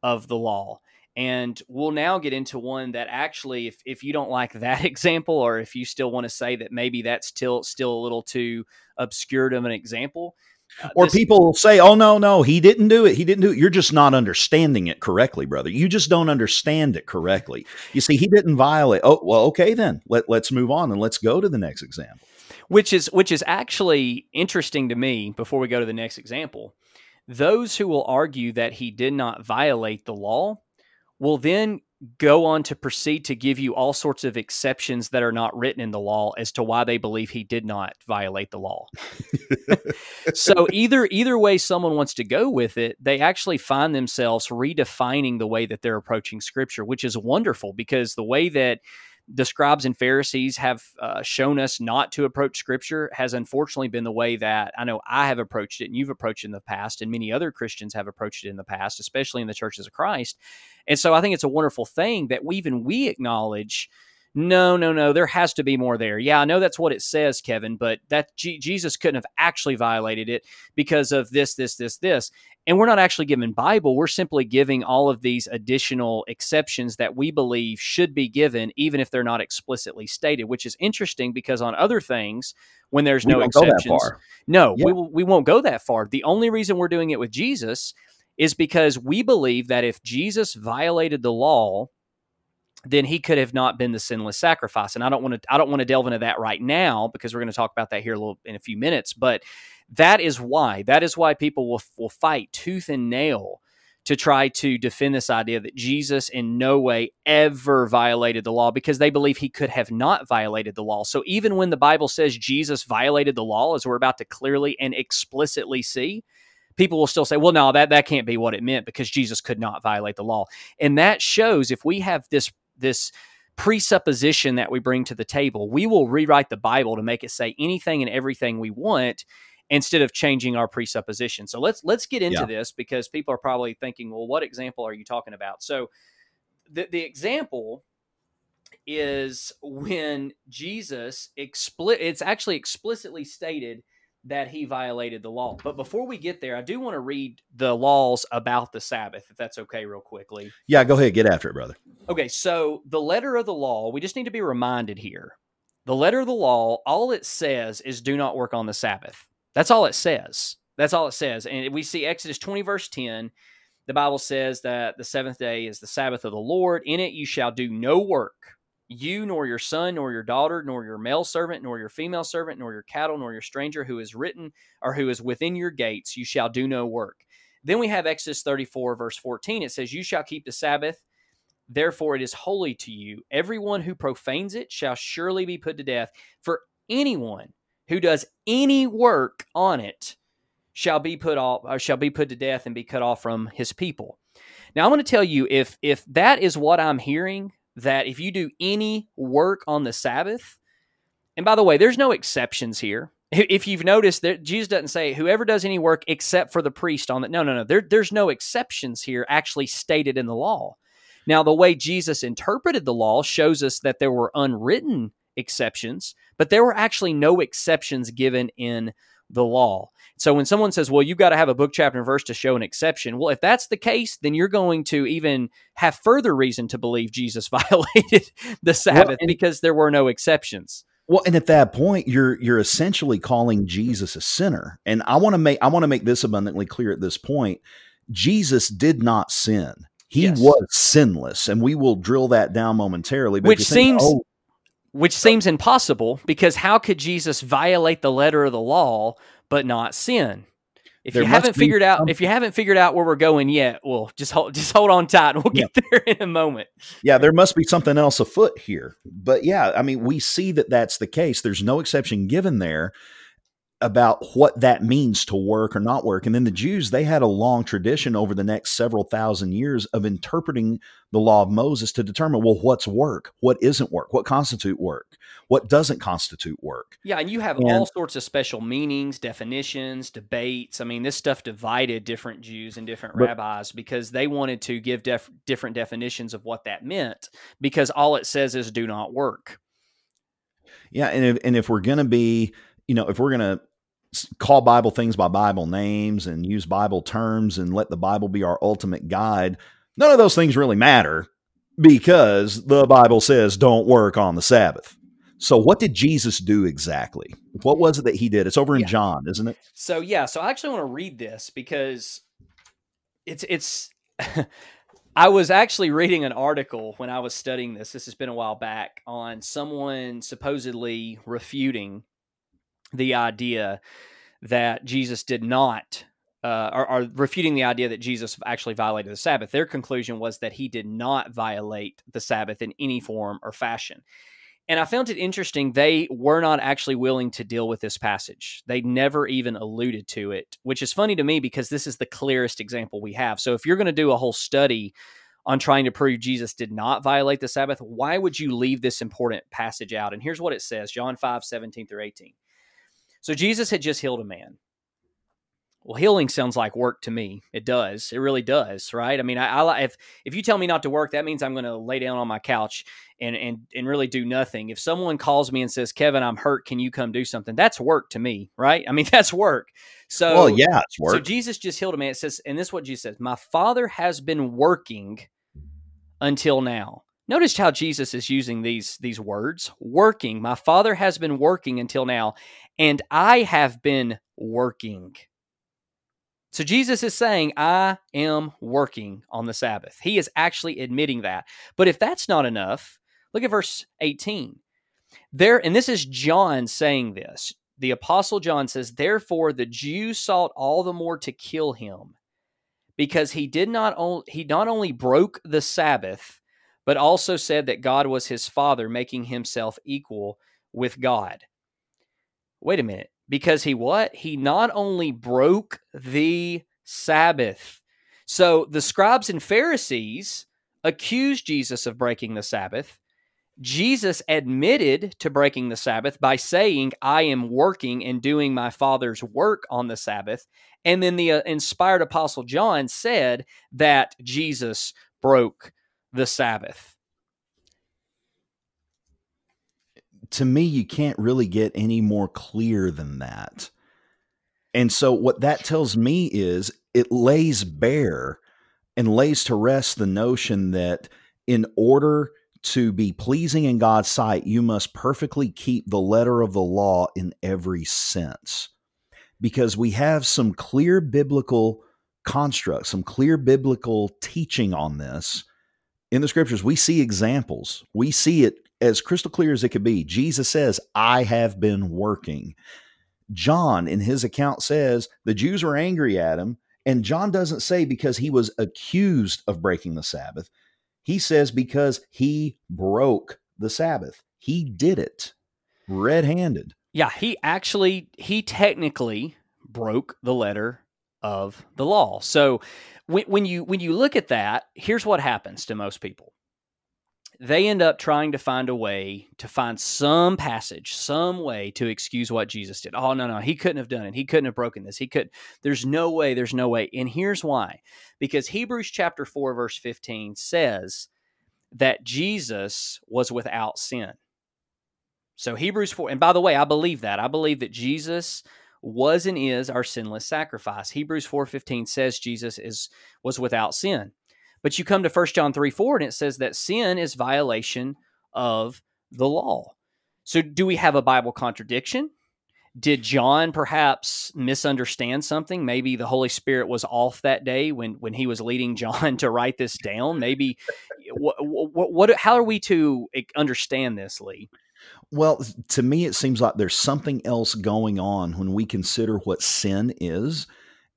of the law. And we'll now get into one that actually, if, if you don't like that example, or if you still want to say that maybe that's still still a little too obscured of an example, uh, or this, people say, "Oh no, no, he didn't do it. He didn't do it." You're just not understanding it correctly, brother. You just don't understand it correctly. You see, he didn't violate. Oh, well, okay then. Let let's move on and let's go to the next example. Which is which is actually interesting to me. Before we go to the next example, those who will argue that he did not violate the law will then go on to proceed to give you all sorts of exceptions that are not written in the law as to why they believe he did not violate the law. so either either way someone wants to go with it, they actually find themselves redefining the way that they're approaching scripture, which is wonderful because the way that the scribes and Pharisees have uh, shown us not to approach Scripture has unfortunately been the way that I know I have approached it, and you've approached it in the past, and many other Christians have approached it in the past, especially in the churches of Christ. And so I think it's a wonderful thing that we, even we acknowledge no, no, no, there has to be more there. Yeah, I know that's what it says, Kevin, but that G- Jesus couldn't have actually violated it because of this, this, this, this. And we're not actually giving Bible. We're simply giving all of these additional exceptions that we believe should be given, even if they're not explicitly stated, which is interesting because on other things, when there's no exceptions, no, yeah. we, we won't go that far. The only reason we're doing it with Jesus is because we believe that if Jesus violated the law, then he could have not been the sinless sacrifice. And I don't want to I don't want to delve into that right now because we're going to talk about that here a little in a few minutes. But that is why that is why people will will fight tooth and nail to try to defend this idea that Jesus in no way ever violated the law because they believe he could have not violated the law. So even when the Bible says Jesus violated the law, as we're about to clearly and explicitly see, people will still say, well, no, that, that can't be what it meant because Jesus could not violate the law. And that shows if we have this this presupposition that we bring to the table, we will rewrite the Bible to make it say anything and everything we want instead of changing our presupposition. So let's let's get into yeah. this because people are probably thinking, well, what example are you talking about? So the the example is when Jesus expli- it's actually explicitly stated that he violated the law. But before we get there, I do want to read the laws about the Sabbath, if that's okay, real quickly. Yeah, go ahead. Get after it, brother. Okay, so the letter of the law, we just need to be reminded here. The letter of the law, all it says is do not work on the Sabbath. That's all it says. That's all it says. And we see Exodus 20, verse 10. The Bible says that the seventh day is the Sabbath of the Lord. In it you shall do no work you nor your son nor your daughter nor your male servant nor your female servant nor your cattle nor your stranger who is written or who is within your gates you shall do no work then we have exodus 34 verse 14 it says you shall keep the sabbath Therefore, it is holy to you. Everyone who profanes it shall surely be put to death. For anyone who does any work on it shall be put off, or shall be put to death and be cut off from his people. Now, I'm going to tell you if if that is what I'm hearing, that if you do any work on the Sabbath, and by the way, there's no exceptions here. If you've noticed that Jesus doesn't say whoever does any work except for the priest on that. No, no, no. There, there's no exceptions here actually stated in the law. Now, the way Jesus interpreted the law shows us that there were unwritten exceptions, but there were actually no exceptions given in the law. So when someone says, well, you've got to have a book, chapter, and verse to show an exception, well, if that's the case, then you're going to even have further reason to believe Jesus violated the Sabbath well, and, because there were no exceptions. Well, and at that point, you're you're essentially calling Jesus a sinner. And I want to make I want to make this abundantly clear at this point. Jesus did not sin. He yes. was sinless, and we will drill that down momentarily. Which seems think, oh, which seems impossible because how could Jesus violate the letter of the law but not sin? If there you haven't figured out if you haven't figured out where we're going yet, well, just hold just hold on tight. We'll get yeah. there in a moment. Yeah, there must be something else afoot here. But yeah, I mean, we see that that's the case. There's no exception given there about what that means to work or not work. And then the Jews, they had a long tradition over the next several thousand years of interpreting the law of Moses to determine, well, what's work? What isn't work? What constitute work? What doesn't constitute work? Yeah, and you have and, all sorts of special meanings, definitions, debates. I mean, this stuff divided different Jews and different but, rabbis because they wanted to give def- different definitions of what that meant because all it says is do not work. Yeah, and if, and if we're going to be you know, if we're going to call Bible things by Bible names and use Bible terms and let the Bible be our ultimate guide, none of those things really matter because the Bible says don't work on the Sabbath. So, what did Jesus do exactly? What was it that he did? It's over in yeah. John, isn't it? So, yeah. So, I actually want to read this because it's it's. I was actually reading an article when I was studying this. This has been a while back on someone supposedly refuting the idea that Jesus did not, uh, or, or, refuting the idea that Jesus actually violated the Sabbath. Their conclusion was that he did not violate the Sabbath in any form or fashion. And I found it interesting. They were not actually willing to deal with this passage. They never even alluded to it, which is funny to me because this is the clearest example we have. So if you're going to do a whole study on trying to prove Jesus did not violate the Sabbath, why would you leave this important passage out? And here's what it says John 5 17 through 18. So Jesus had just healed a man. Well, healing sounds like work to me. It does. It really does, right? I mean, I, I if if you tell me not to work, that means I'm going to lay down on my couch and and and really do nothing. If someone calls me and says, "Kevin, I'm hurt. Can you come do something?" That's work to me, right? I mean, that's work. So, well, yeah, it's work. So Jesus just healed a man. It says, and this is what Jesus says: "My Father has been working until now." Notice how Jesus is using these these words, working. My Father has been working until now, and I have been working. So Jesus is saying, I am working on the Sabbath. He is actually admitting that. But if that's not enough, look at verse 18. There, and this is John saying this. The apostle John says, Therefore the Jews sought all the more to kill him, because he did not only he not only broke the Sabbath, but also said that God was his father, making himself equal with God wait a minute, because he what? He not only broke the Sabbath. So the scribes and Pharisees accused Jesus of breaking the Sabbath. Jesus admitted to breaking the Sabbath by saying, I am working and doing my Father's work on the Sabbath. And then the uh, inspired apostle John said that Jesus broke the Sabbath. to me, you can't really get any more clear than that. And so, what that tells me is it lays bare and lays to rest the notion that in order to be pleasing in God's sight, you must perfectly keep the letter of the law in every sense. Because we have some clear biblical constructs, some clear biblical teaching on this in the scriptures. We see examples, we see it as crystal clear as it could be. Jesus says, I have been working. John, in his account, says the Jews were angry at him. And John doesn't say because he was accused of breaking the Sabbath. He says because he broke the Sabbath. He did it red handed. Yeah, he actually, he technically broke the letter of the law. So when, when you when you look at that, here's what happens to most people. They end up trying to find a way to find some passage, some way to excuse what Jesus did. Oh no, no, he couldn't have done it. He couldn't have broken this. He could. There's no way. There's no way. And here's why: because Hebrews chapter four verse fifteen says that Jesus was without sin. So Hebrews 4 and by the way, I believe that. I believe that Jesus was and is our sinless sacrifice. Hebrews 4:15 says Jesus is was without sin. But you come to 1 John 3 4 and it says that sin is violation of the law. So do we have a Bible contradiction? Did John perhaps misunderstand something? Maybe the Holy Spirit was off that day when when he was leading John to write this down. Maybe what, what, what how are we to understand this, Lee? Well, to me, it seems like there's something else going on when we consider what sin is.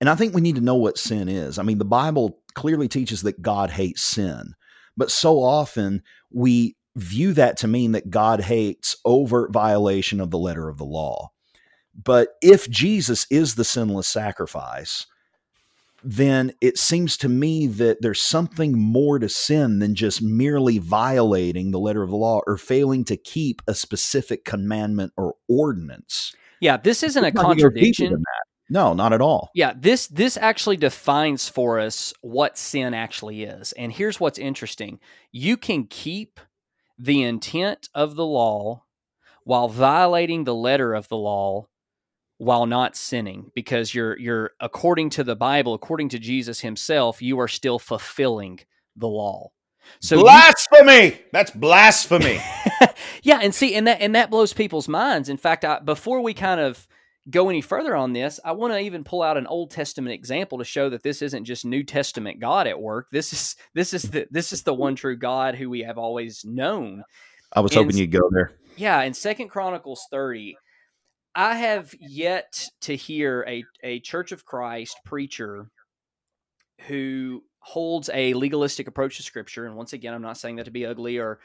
And I think we need to know what sin is. I mean, the Bible clearly teaches that God hates sin, but so often we view that to mean that God hates overt violation of the letter of the law. But if Jesus is the sinless sacrifice, then it seems to me that there's something more to sin than just merely violating the letter of the law or failing to keep a specific commandment or ordinance. Yeah, this isn't a contradiction. No, not at all. Yeah, this this actually defines for us what sin actually is. And here's what's interesting. You can keep the intent of the law while violating the letter of the law while not sinning because you're you're according to the Bible, according to Jesus himself, you are still fulfilling the law. So blasphemy. You, That's blasphemy. yeah, and see, and that and that blows people's minds. In fact, I, before we kind of go any further on this, I want to even pull out an Old Testament example to show that this isn't just New Testament God at work. This is this is the this is the one true God who we have always known. I was hoping you'd go there. Yeah, in Second Chronicles 30, I have yet to hear a, a Church of Christ preacher who holds a legalistic approach to Scripture. And once again, I'm not saying that to be ugly or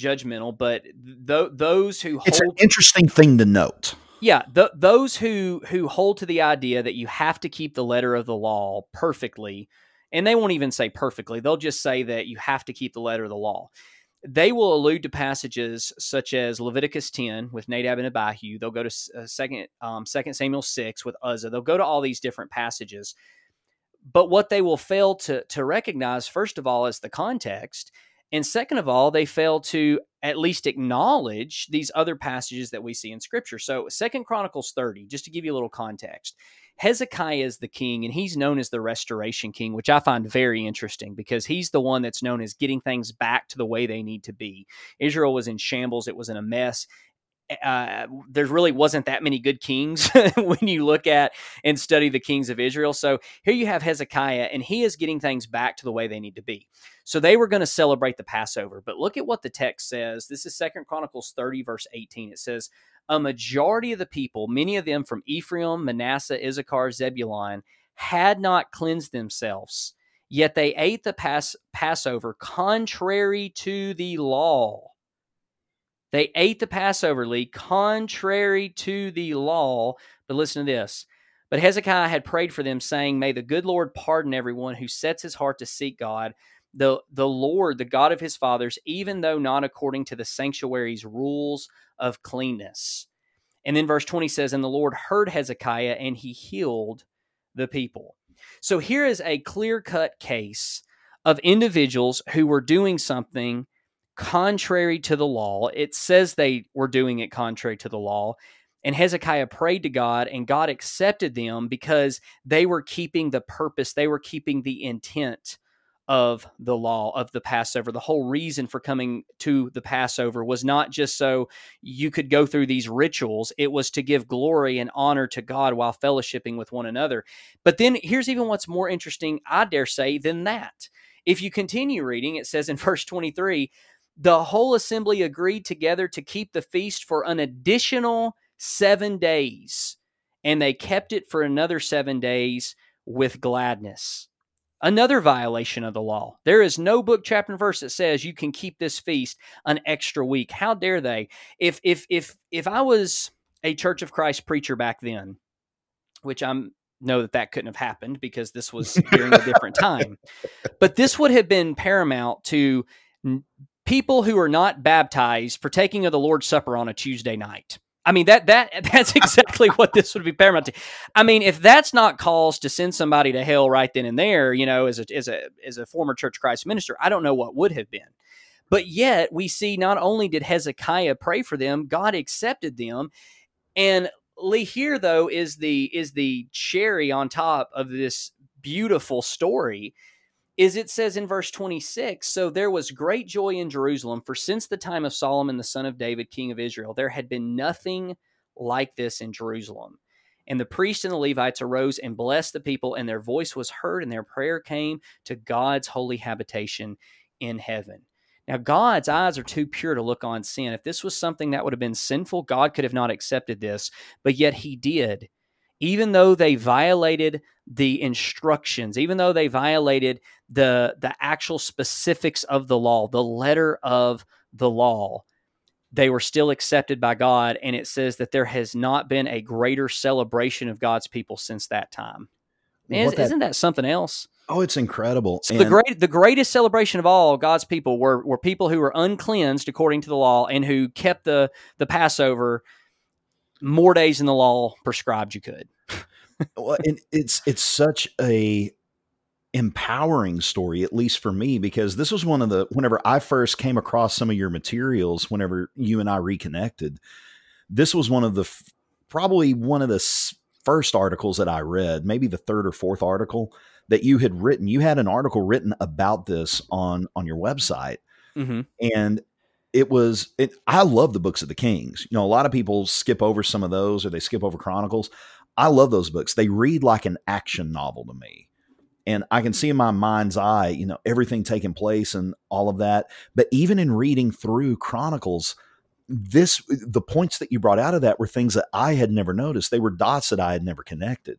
judgmental, but th- those who it's an interesting thing to note. Yeah, th- those who who hold to the idea that you have to keep the letter of the law perfectly, and they won't even say perfectly; they'll just say that you have to keep the letter of the law they will allude to passages such as Leviticus 10 with Nadab and Abihu. They'll go to uh, second, um, second Samuel 6 with Uzzah. They'll go to all these different passages. But what they will fail to, to recognize, first of all, is the context. And second of all, they fail to at least acknowledge these other passages that we see in Scripture. So, Second Chronicles 30, just to give you a little context, Hezekiah is the king, and he's known as the restoration king, which I find very interesting because he's the one that's known as getting things back to the way they need to be. Israel was in shambles, it was in a mess. Uh, there really wasn't that many good kings when you look at and study the kings of Israel. So here you have Hezekiah, and he is getting things back to the way they need to be. So they were going to celebrate the Passover, but look at what the text says. This is Second Chronicles 30, verse 18. It says, a majority of the people, many of them from Ephraim, Manasseh, Issachar, Zebulun, had not cleansed themselves, yet they ate the Pas- Passover contrary to the law. They ate the Passover, Lee, contrary to the law. But listen to this. But Hezekiah had prayed for them, saying, May the good Lord pardon everyone who sets his heart to seek God, the, the Lord, the God of his fathers, even though not according to the sanctuary's rules of cleanness. And then verse 20 says, And the Lord heard Hezekiah and he healed the people. So here is a clear cut case of individuals who were doing something contrary to the law. It says they were doing it contrary to the law. And Hezekiah prayed to God, and God accepted them because they were keeping the purpose, they were keeping the intent of the law of the Passover. The whole reason for coming to the Passover was not just so you could go through these rituals, it was to give glory and honor to God while fellowshipping with one another. But then here's even what's more interesting, I dare say, than that. If you continue reading, it says in verse 23 the whole assembly agreed together to keep the feast for an additional seven days, and they kept it for another seven days with gladness. Another violation of the law. There is no book, chapter, and verse that says you can keep this feast an extra week. How dare they? If if if if I was a Church of Christ preacher back then, which I'm know that that couldn't have happened because this was during a different time, but this would have been paramount to people who are not baptized partaking of the Lord's Supper on a Tuesday night. I mean that that that's exactly what this would be paramount to. I mean, if that's not cause to send somebody to hell right then and there, you know, as a as a as a former Church Christ minister, I don't know what would have been. But yet we see not only did Hezekiah pray for them, God accepted them. And Lee here though is the is the cherry on top of this beautiful story is it says in verse 26 so there was great joy in Jerusalem for since the time of Solomon the son of David king of Israel there had been nothing like this in Jerusalem. And the priests and the Levites arose and blessed the people and their voice was heard and their prayer came to God's holy habitation in heaven. Now God's eyes are too pure to look on sin. If this was something that would have been sinful God could have not accepted this but yet he did even though they violated the instructions, even though they violated the the actual specifics of the law, the letter of the law, they were still accepted by God. And it says that there has not been a greater celebration of God's people since that time. Man, that, isn't that something else? Oh, it's incredible. So and the great the greatest celebration of all God's people were were people who were uncleansed according to the law and who kept the the Passover more days in the law prescribed you could. well, it's it's such a empowering story at least for me because this was one of the whenever I first came across some of your materials whenever you and I reconnected this was one of the probably one of the first articles that I read maybe the third or fourth article that you had written you had an article written about this on on your website mm-hmm. and it was it, I love the books of the Kings. You know, a lot of people skip over some of those or they skip over Chronicles. I love those books. They read like an action novel to me. And I can see in my mind's eye, you know, everything taking place and all of that. But even in reading through Chronicles, this the points that you brought out of that were things that I had never noticed. They were dots that I had never connected.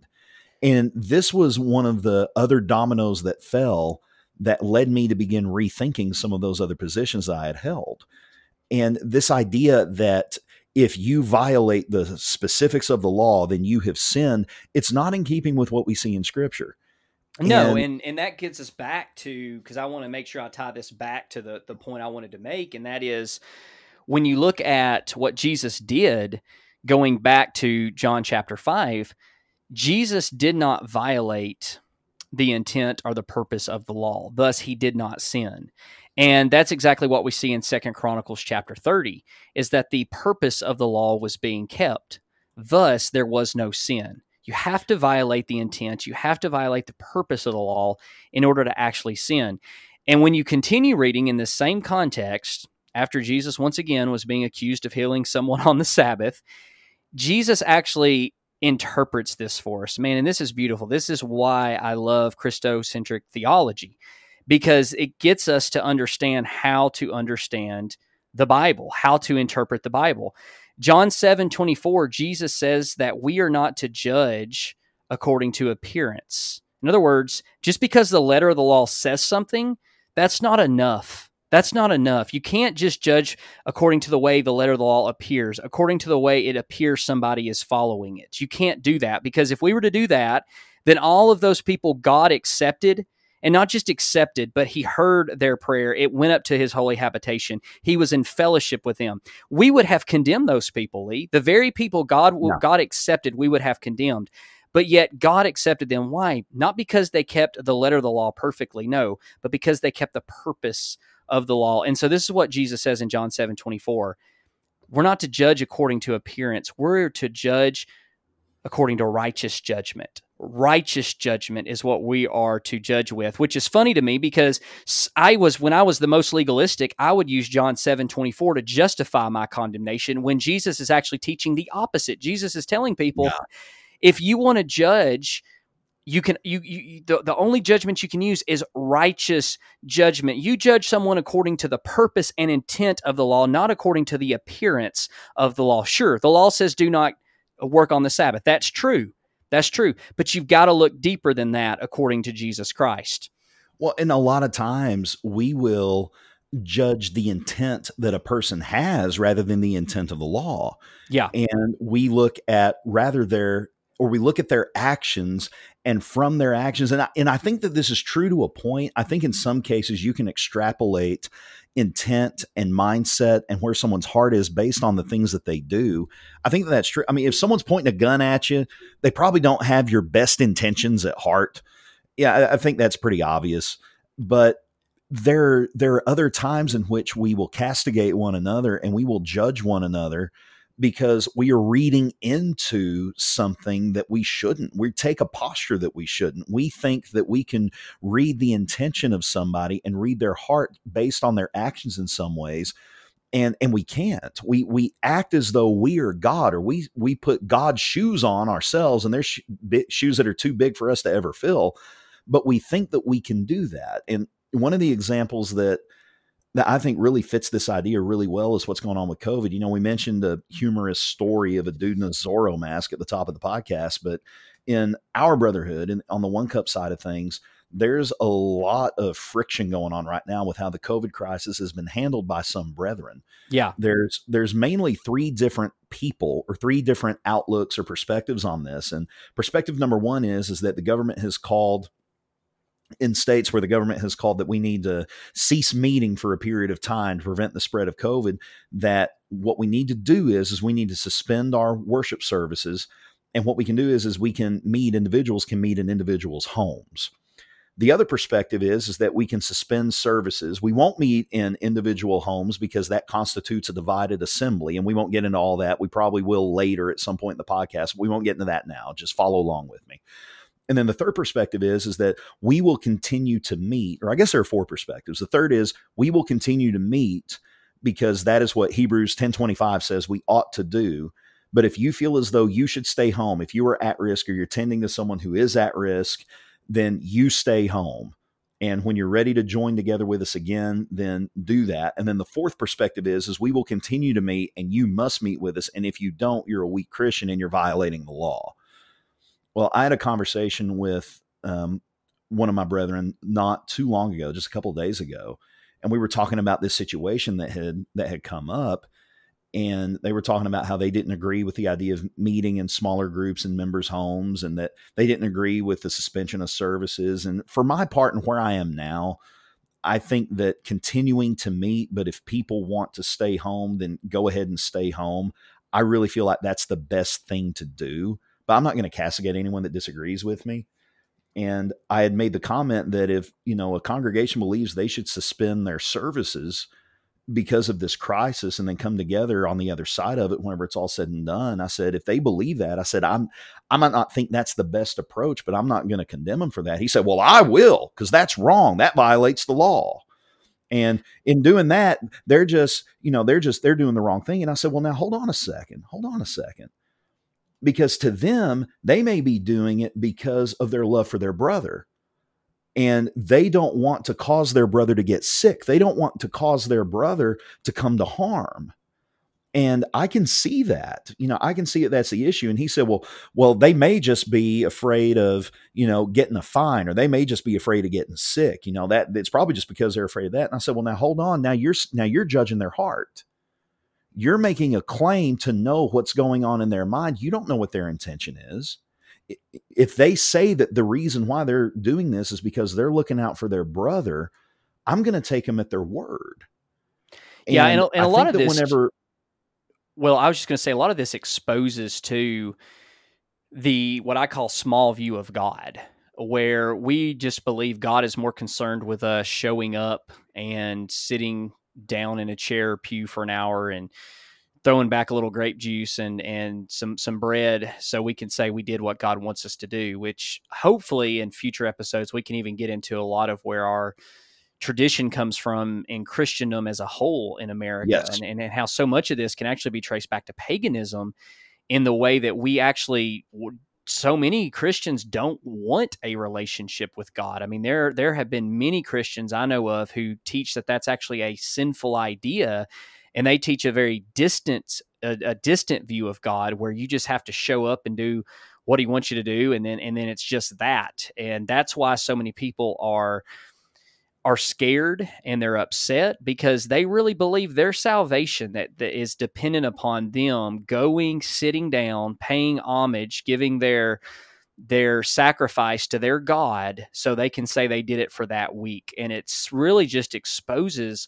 And this was one of the other dominoes that fell that led me to begin rethinking some of those other positions I had held. And this idea that if you violate the specifics of the law, then you have sinned, it's not in keeping with what we see in scripture. No, and, and and that gets us back to because I want to make sure I tie this back to the the point I wanted to make, and that is when you look at what Jesus did, going back to John chapter five, Jesus did not violate the intent or the purpose of the law. Thus, he did not sin. And that's exactly what we see in Second Chronicles chapter 30 is that the purpose of the law was being kept. Thus there was no sin. You have to violate the intent, you have to violate the purpose of the law in order to actually sin. And when you continue reading in the same context, after Jesus once again was being accused of healing someone on the Sabbath, Jesus actually interprets this for us. Man, and this is beautiful. This is why I love Christocentric theology because it gets us to understand how to understand the Bible, how to interpret the Bible. John 7 24, Jesus says that we are not to judge according to appearance. In other words, just because the letter of the law says something, that's not enough. That's not enough. You can't just judge according to the way the letter of the law appears, according to the way it appears somebody is following it. You can't do that because if we were to do that, then all of those people God accepted and not just accepted, but he heard their prayer. It went up to his holy habitation. He was in fellowship with them. We would have condemned those people, Lee. The very people God no. God accepted, we would have condemned. But yet God accepted them. Why? Not because they kept the letter of the law perfectly, no, but because they kept the purpose of the law. And so this is what Jesus says in John 7 24. We're not to judge according to appearance, we're to judge according to righteous judgment righteous judgment is what we are to judge with which is funny to me because i was when i was the most legalistic i would use john 7 24 to justify my condemnation when jesus is actually teaching the opposite jesus is telling people yeah. if you want to judge you can you, you the, the only judgment you can use is righteous judgment you judge someone according to the purpose and intent of the law not according to the appearance of the law sure the law says do not work on the sabbath that's true That's true. But you've got to look deeper than that according to Jesus Christ. Well, and a lot of times we will judge the intent that a person has rather than the intent of the law. Yeah. And we look at rather their or we look at their actions and from their actions and I, and I think that this is true to a point. I think in some cases you can extrapolate intent and mindset and where someone's heart is based on the things that they do. I think that that's true. I mean, if someone's pointing a gun at you, they probably don't have your best intentions at heart. Yeah, I, I think that's pretty obvious. But there there are other times in which we will castigate one another and we will judge one another because we are reading into something that we shouldn't. We take a posture that we shouldn't. We think that we can read the intention of somebody and read their heart based on their actions in some ways. And, and we can't. We we act as though we are God, or we we put God's shoes on ourselves, and there's sh- shoes that are too big for us to ever fill. But we think that we can do that. And one of the examples that that I think really fits this idea really well is what's going on with COVID. You know, we mentioned a humorous story of a dude in a Zorro mask at the top of the podcast, but in our brotherhood and on the one cup side of things, there's a lot of friction going on right now with how the COVID crisis has been handled by some brethren. Yeah. There's there's mainly three different people or three different outlooks or perspectives on this. And perspective number one is is that the government has called in states where the government has called that we need to cease meeting for a period of time to prevent the spread of COVID, that what we need to do is is we need to suspend our worship services. And what we can do is is we can meet individuals can meet in individuals' homes. The other perspective is is that we can suspend services. We won't meet in individual homes because that constitutes a divided assembly, and we won't get into all that. We probably will later at some point in the podcast. We won't get into that now. Just follow along with me. And then the third perspective is is that we will continue to meet, or I guess there are four perspectives. The third is we will continue to meet because that is what Hebrews 10:25 says we ought to do. But if you feel as though you should stay home, if you are at risk or you're tending to someone who is at risk, then you stay home. And when you're ready to join together with us again, then do that. And then the fourth perspective is is we will continue to meet and you must meet with us. And if you don't, you're a weak Christian and you're violating the law. Well, I had a conversation with um, one of my brethren not too long ago, just a couple days ago, and we were talking about this situation that had that had come up, and they were talking about how they didn't agree with the idea of meeting in smaller groups in members' homes, and that they didn't agree with the suspension of services. And for my part, and where I am now, I think that continuing to meet, but if people want to stay home, then go ahead and stay home. I really feel like that's the best thing to do but I'm not going to castigate anyone that disagrees with me. And I had made the comment that if, you know, a congregation believes they should suspend their services because of this crisis and then come together on the other side of it whenever it's all said and done, I said, if they believe that, I said, I'm, I might not think that's the best approach, but I'm not going to condemn them for that. He said, well, I will, because that's wrong. That violates the law. And in doing that, they're just, you know, they're just, they're doing the wrong thing. And I said, well, now hold on a second. Hold on a second because to them, they may be doing it because of their love for their brother. And they don't want to cause their brother to get sick. They don't want to cause their brother to come to harm. And I can see that, you know, I can see that That's the issue. And he said, well, well, they may just be afraid of, you know, getting a fine, or they may just be afraid of getting sick. You know, that it's probably just because they're afraid of that. And I said, well, now hold on. Now you're, now you're judging their heart you're making a claim to know what's going on in their mind. You don't know what their intention is. If they say that the reason why they're doing this is because they're looking out for their brother, I'm going to take them at their word. And yeah, and, and a lot of this. Whenever, well, I was just going to say a lot of this exposes to the what I call small view of God, where we just believe God is more concerned with us showing up and sitting down in a chair pew for an hour and throwing back a little grape juice and and some some bread so we can say we did what God wants us to do which hopefully in future episodes we can even get into a lot of where our tradition comes from in Christendom as a whole in America yes. and, and, and how so much of this can actually be traced back to paganism in the way that we actually so many Christians don't want a relationship with God. I mean, there there have been many Christians I know of who teach that that's actually a sinful idea, and they teach a very distant a, a, distant view of God, where you just have to show up and do what he wants you to do and then and then it's just that and that's why so many people are are scared and they're upset because they really believe their salvation that, that is dependent upon them going sitting down paying homage giving their their sacrifice to their god so they can say they did it for that week. And it's really just exposes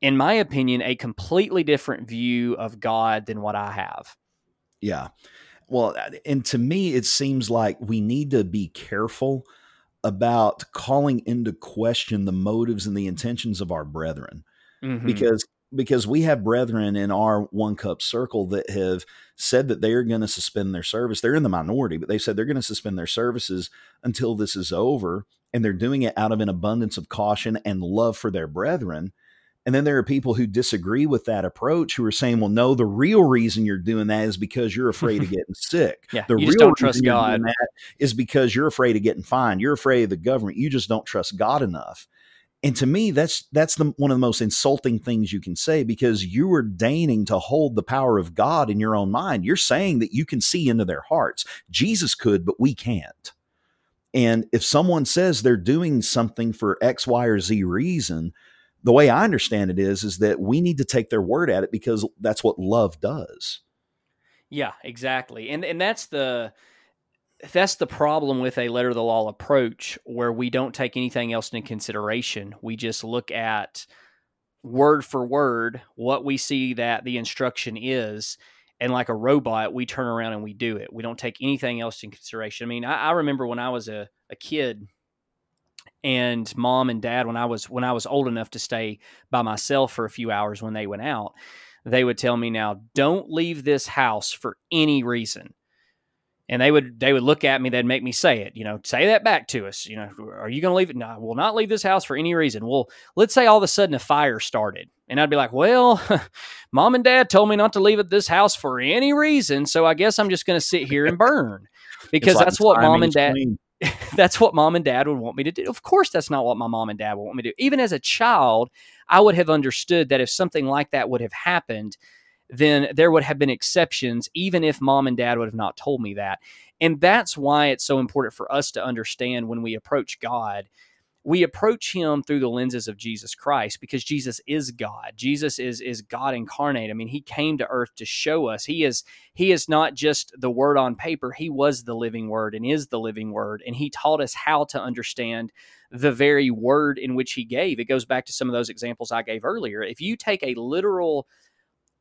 in my opinion a completely different view of god than what i have. Yeah. Well and to me it seems like we need to be careful about calling into question the motives and the intentions of our brethren. Mm-hmm. because because we have brethren in our one cup circle that have said that they are going to suspend their service. They're in the minority but they said they're going to suspend their services until this is over and they're doing it out of an abundance of caution and love for their brethren and then there are people who disagree with that approach who are saying, well, no, the real reason you're doing that is because you're afraid of getting sick. yeah, the you real don't trust God. is because you're afraid of getting fined. You're afraid of the government. You just don't trust God enough. And to me, that's that's the one of the most insulting things you can say because you are deigning to hold the power of God in your own mind. You're saying that you can see into their hearts. Jesus could, but we can't. And if someone says they're doing something for X, Y, or Z reason, the way I understand it is is that we need to take their word at it because that's what love does. Yeah, exactly. And and that's the that's the problem with a letter of the law approach where we don't take anything else into consideration. We just look at word for word what we see that the instruction is and like a robot we turn around and we do it we don't take anything else in consideration i mean i, I remember when i was a, a kid and mom and dad when I was when I was old enough to stay by myself for a few hours when they went out, they would tell me now, don't leave this house for any reason. And they would they would look at me, they'd make me say it, you know, say that back to us. You know, are you gonna leave it? No, I will not leave this house for any reason. Well, let's say all of a sudden a fire started. And I'd be like, well, mom and dad told me not to leave at this house for any reason. So I guess I'm just gonna sit here and burn. Because like that's what mom and dad clean that's what mom and dad would want me to do. Of course, that's not what my mom and dad would want me to do. Even as a child, I would have understood that if something like that would have happened, then there would have been exceptions, even if mom and dad would have not told me that. And that's why it's so important for us to understand when we approach God we approach him through the lenses of Jesus Christ because Jesus is God. Jesus is is God incarnate. I mean, he came to earth to show us. He is he is not just the word on paper. He was the living word and is the living word and he taught us how to understand the very word in which he gave. It goes back to some of those examples I gave earlier. If you take a literal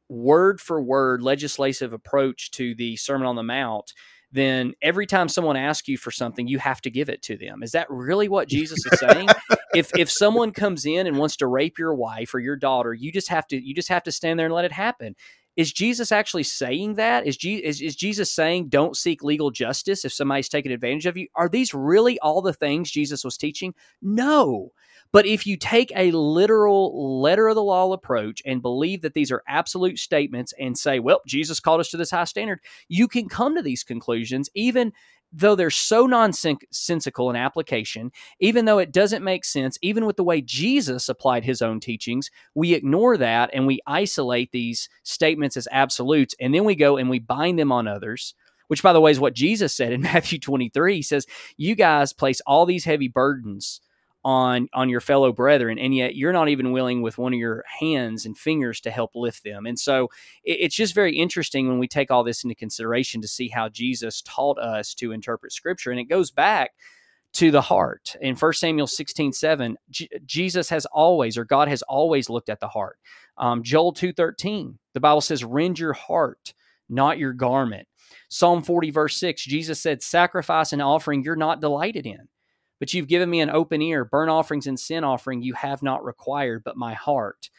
word for word legislative approach to the Sermon on the Mount, then every time someone asks you for something, you have to give it to them. Is that really what Jesus is saying? if if someone comes in and wants to rape your wife or your daughter, you just have to you just have to stand there and let it happen. Is Jesus actually saying that? Is, Je- is, is Jesus saying don't seek legal justice if somebody's taking advantage of you? Are these really all the things Jesus was teaching? No. But if you take a literal letter of the law approach and believe that these are absolute statements and say, well, Jesus called us to this high standard, you can come to these conclusions, even though they're so nonsensical in application, even though it doesn't make sense, even with the way Jesus applied his own teachings, we ignore that and we isolate these statements as absolutes. And then we go and we bind them on others which by the way is what Jesus said in Matthew 23. He says, You guys place all these heavy burdens on on your fellow brethren and yet you're not even willing with one of your hands and fingers to help lift them. And so it, it's just very interesting when we take all this into consideration to see how jesus taught us to interpret scripture and it goes back to the heart. In 1 samuel 16 7 J- jesus has always or god has always looked at the heart. Um, joel 2.13 the bible says rend your heart not your garment. Psalm 40 verse 6 jesus said sacrifice and offering you're not delighted in but you've given me an open ear. Burnt offerings and sin offering you have not required, but my heart.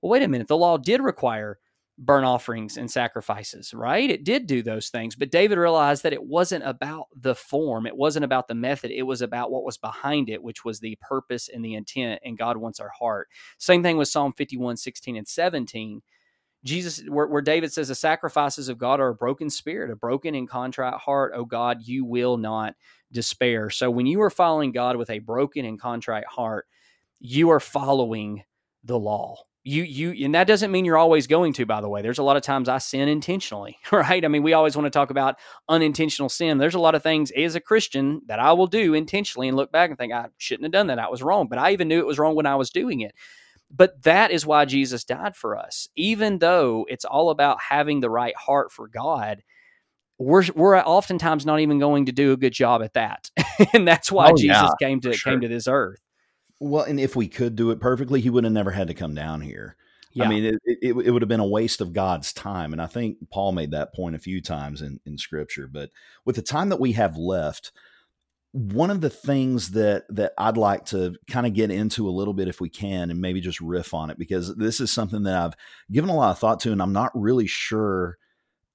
Well, wait a minute. The law did require burnt offerings and sacrifices, right? It did do those things. But David realized that it wasn't about the form, it wasn't about the method, it was about what was behind it, which was the purpose and the intent. And God wants our heart. Same thing with Psalm 51, 16, and 17. Jesus, where, where, David says, the sacrifices of God are a broken spirit, a broken and contrite heart. Oh God, you will not despair. So when you are following God with a broken and contrite heart, you are following the law. you you and that doesn't mean you're always going to by the way. There's a lot of times i sin intentionally right? I mean we always want to talk about unintentional sin. There's a lot of things as a christian that i will do intentionally and look back and think i shouldn't have done that. I was wrong. But i even knew it was wrong when i was doing it. But that is why jesus died for us. Even though it's all about having the right heart for god we're we're oftentimes not even going to do a good job at that and that's why Oh, jesus yeah, came to sure. came to this earth Well, and if we could do it perfectly, he would have never had to come down here. Yeah. I mean, it, it, it would have been a waste of God's time. And I think Paul made that point a few times in, in scripture. But with the time that we have left, one of the things that that I'd like to kind of get into a little bit if we can and maybe just riff on it because this is something that I've given a lot of thought to and I'm not really sure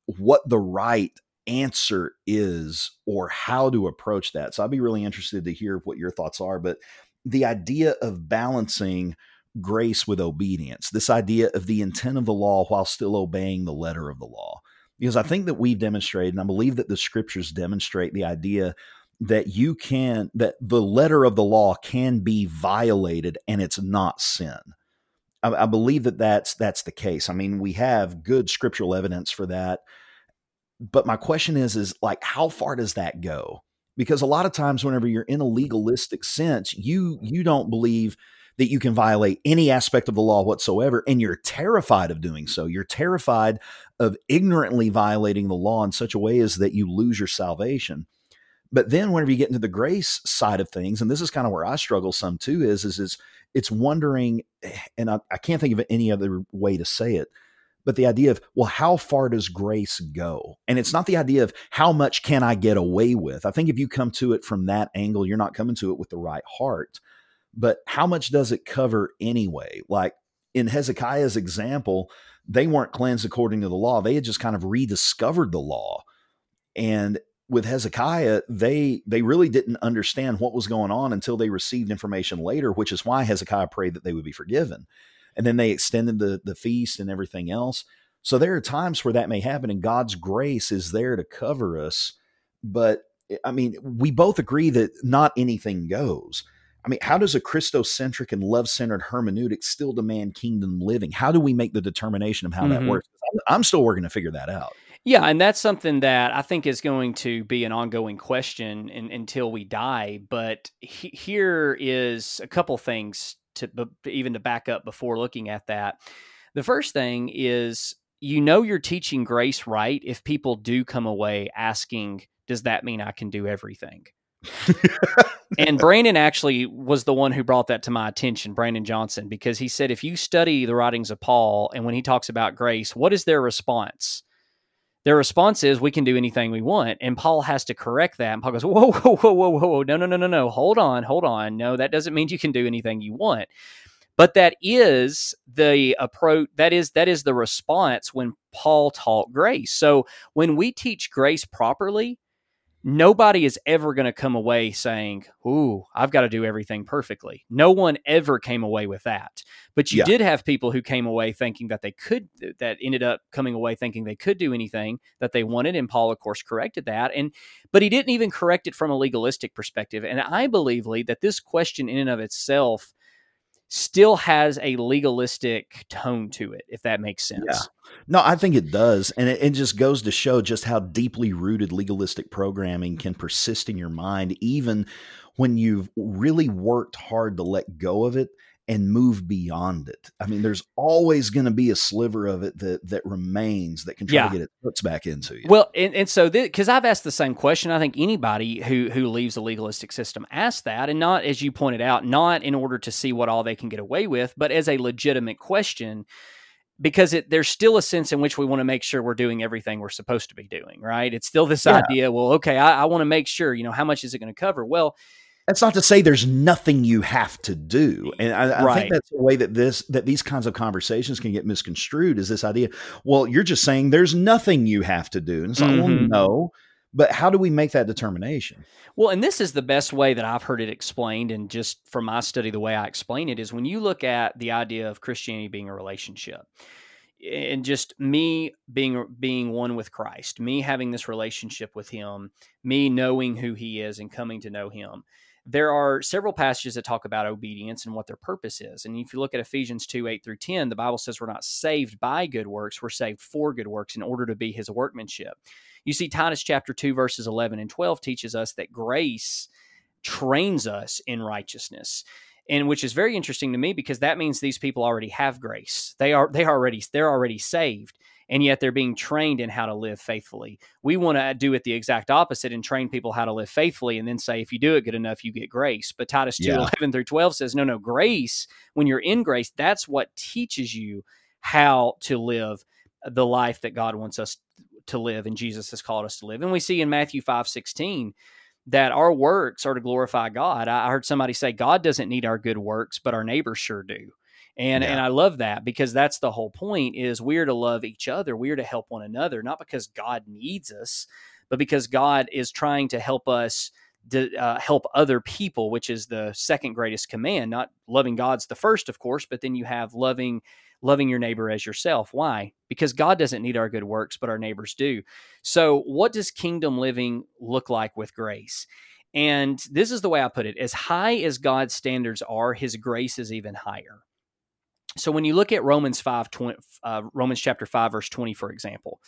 what the right answer is or how to approach that. So I'd be really interested to hear what your thoughts are, but the idea of balancing grace with obedience, this idea of the intent of the law while still obeying the letter of the law. Because I think that we've demonstrated, and I believe that the scriptures demonstrate the idea that you can, that the letter of the law can be violated and it's not sin. I, I believe that that's that's the case. I mean, we have good scriptural evidence for that. But my question is, is like, how far does that go? Because a lot of times, whenever you're in a legalistic sense, you mm-hmm. you don't believe that you can violate any aspect of the law whatsoever, and you're terrified of doing so. You're terrified of ignorantly violating the law in such a way as that you lose your salvation. But then, whenever you get into the grace side of things, and this is kind of where I struggle some too, is is is it's wondering, eh, and I, I can't think of any other way to say it, but the idea of well how far does grace go? And it's not the idea of how much can i get away with? I think if you come to it from that angle you're not coming to it with the right heart but how much does it cover anyway? Like in hezekiah's example they weren't cleansed according to the law. They had just kind of rediscovered the law. And with hezekiah they they really didn't understand what was going on until they received information later which is why hezekiah prayed that they would be forgiven and then they extended the the feast and everything else. So there are times where that may happen, and God's grace is there to cover us. But I mean, we both agree that not anything goes. I mean, how does a Christocentric and love centered hermeneutic still demand kingdom living? How do we make the determination of how that Mhm. works? I'm- I'm still working to figure that out. Yeah, and that's something that I think is going to be an ongoing question in, until we die. But he, here is a couple things to b- even to back up before looking at that. The first thing is you know you're teaching grace right if people do come away asking, "Does that mean I can do everything?" and Brandon actually was the one who brought that to my attention, Brandon Johnson, because he said if you study the writings of Paul and when he talks about grace, what is their response? Their response is, we can do anything we want. And Paul has to correct that. And Paul goes, whoa, whoa, whoa, whoa, whoa, whoa. No, no, no, no, no. Hold on, hold on. No, that doesn't mean you can do anything you want. But that is the approach, that is, that is the response when Paul taught grace. So when we teach grace properly, nobody is ever going to come away saying, Ooh, I've got to do everything perfectly. No one ever came away with that. But you Yeah. did have people who came away thinking that they could, that ended up coming away thinking they could do anything that they wanted. And Paul, of course, corrected that. And, but he didn't even correct it from a legalistic perspective. And I believe, Lee, that this question in and of itself still has a legalistic tone to it, if that makes sense. Yeah. No, I think it does. And it, it just goes to show just how deeply rooted legalistic programming can persist in your mind, even when you've really worked hard to let go of it and move beyond it. I mean, there's always going to be a sliver of it that that remains that can try Yeah. to get its hooks back into you. Well, and, and so because I've asked the same question, I think anybody who who leaves a legalistic system asks that, and not as you pointed out, not in order to see what all they can get away with, but as a legitimate question, because it, there's still a sense in which we want to make sure we're doing everything we're supposed to be doing, right? It's still this Yeah. idea. Well, okay, I, I want to make sure, you know, how much is it going to cover? Well, that's not to say there's nothing you have to do. And i, I think that's the way that this that these kinds of conversations can get misconstrued is this idea well you're just saying there's nothing you have to do. And it's like well mm-hmm. no but how do we make that determination? Well, and this is the best way that I've heard it explained, and just from my study, the way I explain it is when you look at the idea of Christianity being a relationship, and just me being being one with Christ, me having this relationship with Him, me knowing who He is and coming to know Him. There are several passages that talk about obedience and what their purpose is. And if you look at Ephesians 2 8 through 10, the Bible says we're not saved by good works, we're saved for good works in order to be his workmanship. You see, Titus chapter 2, verses 11 and 12 teaches us that grace trains us in righteousness and which is very interesting to me because that means these people already have grace they are they already they're already saved and yet they're being trained in how to live faithfully we want to do it the exact opposite and train people how to live faithfully and then say if you do it good enough you get grace but titus 2 yeah. 11 through 12 says no no grace when you're in grace that's what teaches you how to live the life that god wants us to live and jesus has called us to live and we see in matthew 5 16 that our works are to glorify God. I heard somebody say God doesn't need our good works, but our neighbors sure do. And yeah. and I love that because that's the whole point is we're to love each other. We're to help one another, not because God needs us, but because God is trying to help us to uh, help other people, which is the second greatest command. Not loving God's the first, of course, but then you have loving loving your neighbor as yourself. Why? Because God doesn't need our good works, but our neighbors do. So, what does kingdom living look like with grace? And this is the way I put it as high as God's standards are, his grace is even higher. So when you look at Romans 5 20, uh, Romans chapter 5 verse 20 for example,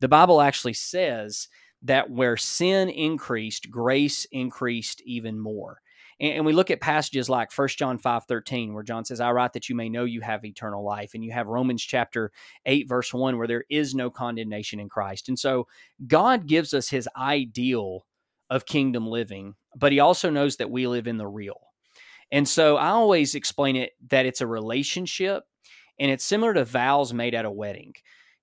the Bible actually says that where sin increased, grace increased even more. And, and we look at passages like 1 John 5 13, where John says, I write that you may know you have eternal life. And you have Romans chapter 8, verse 1, where there is no condemnation in Christ. And so God gives us his ideal of kingdom living, but he also knows that we live in the real. And so I always explain it that it's a relationship and it's similar to vows made at a wedding.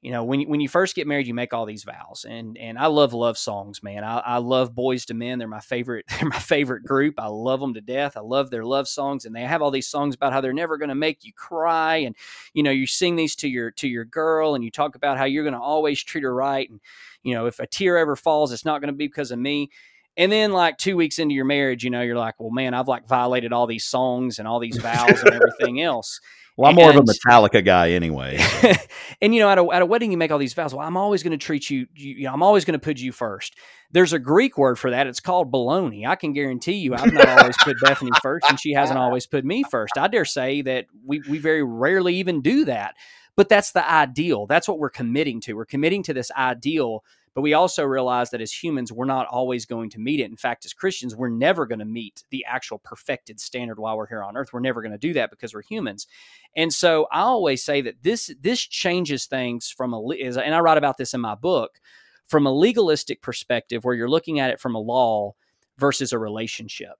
You know when when you first get married you make all these vows and and i love love songs man. I, I love Boyz II Men. They're my favorite they're my favorite group. I love them to death. I love their love songs and they have all these songs about how they're never going to make you cry and you know you sing these to your to your girl and you talk about how you're going to always treat her right and you know if a tear ever falls it's not going to be because of me and then like two weeks into your marriage you know you're like well man i've like violated all these songs and all these vows and everything else well, I'm more of a Metallica guy anyway. So. and you know, at a, at a wedding, you make all these vows. Well, I'm always going to treat you, you, you know, I'm always going to put you first. There's a Greek word for that. It's called baloney. I can guarantee you, I've not always put Bethany first, and she hasn't always put me first. I dare say that we we very rarely even do that. But that's the ideal. That's what we're committing to. We're committing to this ideal but we also realize that as humans, we're not always going to meet it. In fact, as Christians, we're never going to meet the actual perfected standard while we're here on earth. We're never going to do that because we're humans. And so I always say that this this changes things from a and I write about this in my book from a legalistic perspective where you're looking at it from a law versus a relationship.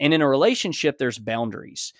And in a relationship, there's boundaries.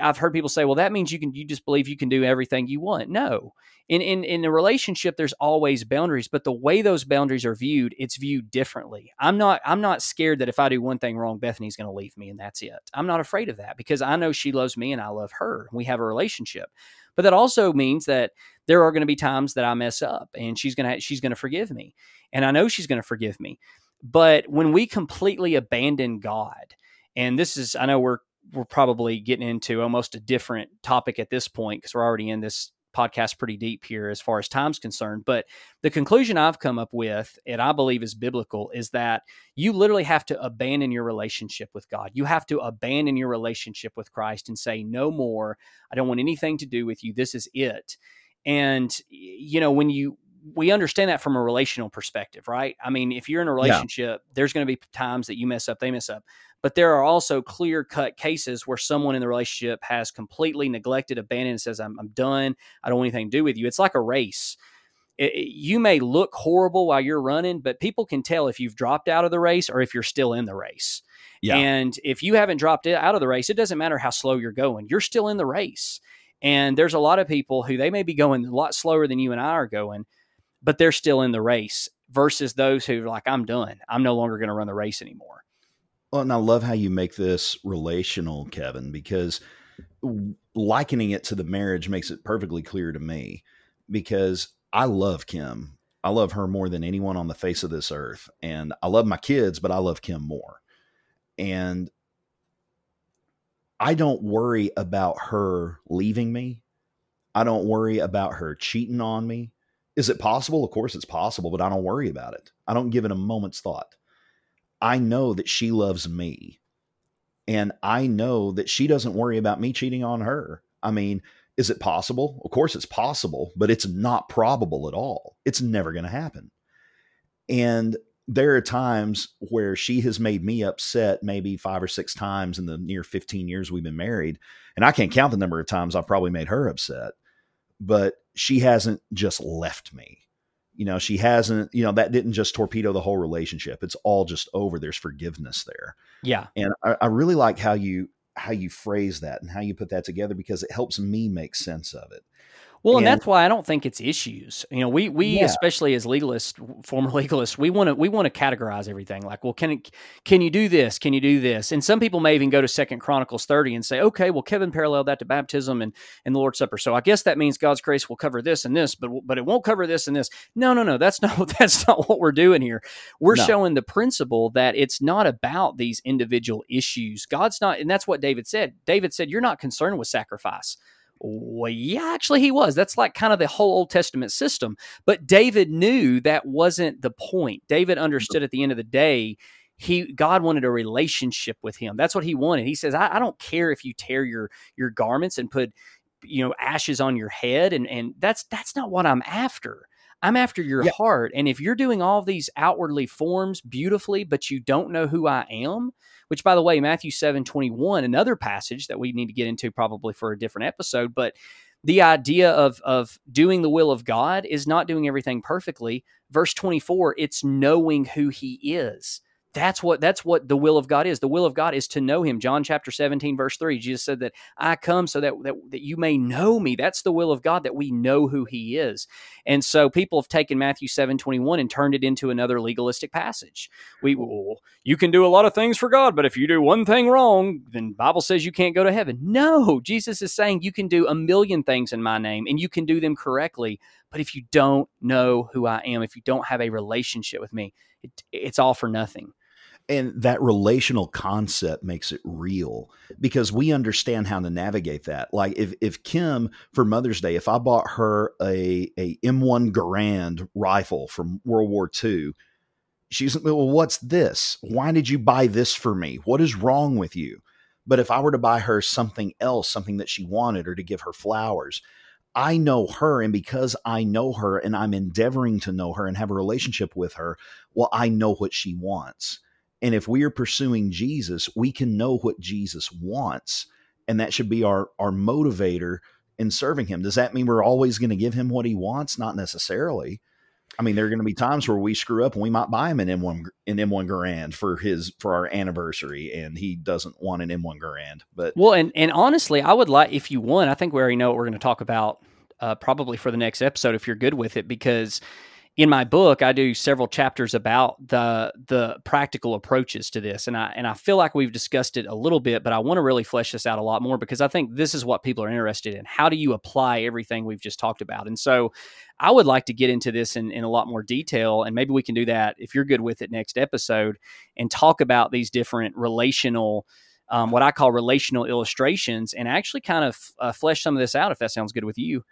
I've heard people say, well, that means you can, you just believe you can do everything you want. No, in, in, in a relationship, there's always boundaries, but the way those boundaries are viewed, it's viewed differently. I'm not, I'm not scared that if I do one thing wrong, Bethany's to leave me and that's it. I'm not afraid of that because I know she loves me and I love her. We have a relationship, but that also means that there are to be times that I mess up and she's to, she's to forgive me. And I know she's to forgive me. But when we completely abandon God, and this is, I know we're we're probably getting into almost a different topic at this point because we're already in this podcast pretty deep here as far as time's concerned. But the conclusion I've come up with, and I believe is biblical, is that you literally have to abandon your relationship with God. You have to abandon your relationship with Christ and say, no more. I don't want anything to do with you. This is it. And, you know, when you, we understand that from a relational perspective, right? I mean, if you're in a relationship, yeah. there's going to be times that you mess up, they mess up. But there are also clear cut cases where someone in the relationship has completely neglected, abandoned, and says, I'm, I'm done. I don't want anything to do with you. It's like a race. It, it, you may look horrible while you're running, but people can tell if you've dropped out of the race or if you're still in the race. Yeah. And if you haven't dropped out of the race, it doesn't matter how slow you're going, you're still in the race. And there's a lot of people who they may be going a lot slower than you and I are going, but they're still in the race versus those who are like, I'm done. I'm no longer going to run the race anymore. Well, and I love how you make this relational, Kevin, because likening it to the marriage makes it perfectly clear to me because I love Kim. I love her more than anyone on the face of this earth. And I love my kids, but I love Kim more. And I don't worry about her leaving me. I don't worry about her cheating on me. Is it possible? Of course it's possible, but I don't worry about it. I don't give it a moment's thought. I know that she loves me And I know that she doesn't worry about me cheating on her. I mean, is it possible? Of course, it's possible, but it's not probable at all. It's never going to happen. And there are times where she has made me upset maybe five or six times in the near 15 years we've been married. And I can't count the number of times I've probably made her upset, but she hasn't just left me. You know, she hasn't, you know, that didn't just torpedo the whole relationship. It's all just over. There's forgiveness there. Yeah. And I, I really like how you how you phrase that and how you put that together because it helps me make sense of it. Well, and, and, that's why I don't think it's issues. You know, we we yeah. especially as legalists, former legalists, we want to we want to categorize everything. Like, well, can it, can you do this? Can you do this? And some people may even go to Second Chronicles thirty and say, okay, well, Kevin paralleled that to baptism and and the Lord's Supper. So I guess that means God's grace will cover this and this, but but it won't cover this and this. No, no, no. That's not that's not what we're doing here. We're no. showing the principle that it's not about these individual issues. God's not, and that's what David said. David said, "You're not concerned with sacrifice." Well, yeah, actually, he was. That's like kind of the whole Old Testament system. But David knew that wasn't the point. David mm-hmm. understood at the end of the day, he God wanted a relationship with him. That's what he wanted. He says, I, I don't care if you tear your your garments and put you know ashes on your head, and and that's that's not what I'm after. I'm after your yeah. heart. And if you're doing all these outwardly forms beautifully, but you don't know who I am, which by the way, Matthew 7 21, another passage that we need to get into probably for a different episode, but the idea of of doing the will of God is not doing everything perfectly. Verse 24, it's knowing who he is. That's what that's what the will of God is. The will of God is to know him. John chapter 17 verse 3. Jesus said that I come so that, that that you may know me. That's the will of God that we know who he is. And so people have taken Matthew 7 21 and turned it into another legalistic passage. We well, you can do a lot of things for God, but if you do one thing wrong, then Bible says you can't go to heaven. No, Jesus is saying you can do a million things in my name and you can do them correctly. But if you don't know who I am, if you don't have a relationship with me, it, it's all for nothing and that relational concept makes it real because we understand how to navigate that. Like if if kim for mother's day if i bought her a a m1 garand rifle from world war ii she's like well what's this? Why did you buy this for me? What is wrong with you? But if i were to buy her something else something that she wanted or to give her flowers I know her, and because I know her and I'm endeavoring to know her and have a relationship with her, well, I know what she wants. And if we are pursuing Jesus, we can know what Jesus wants. And that should be our, our motivator in serving him. Does that mean we're always going to give him what he wants? Not necessarily. I mean, there are going to be times where we screw up and we might buy him an M1 an M1 Garand for his for our anniversary, and he doesn't want an M1 Garand. But well, and and honestly, I would like if you want. I think we already know what we're going to talk about uh, probably for the next episode if you're good with it, because in my book I do several chapters about the the practical approaches to this and I and I feel like we've discussed it a little bit but I want to really flesh this out a lot more because I think this is what people are interested in how do you apply everything we've just talked about and so I would like to get into this in, in a lot more detail and maybe we can do that if you're good with it next episode and talk about these different relational um, what I call relational illustrations and actually kind of uh, flesh some of this out if that sounds good with you.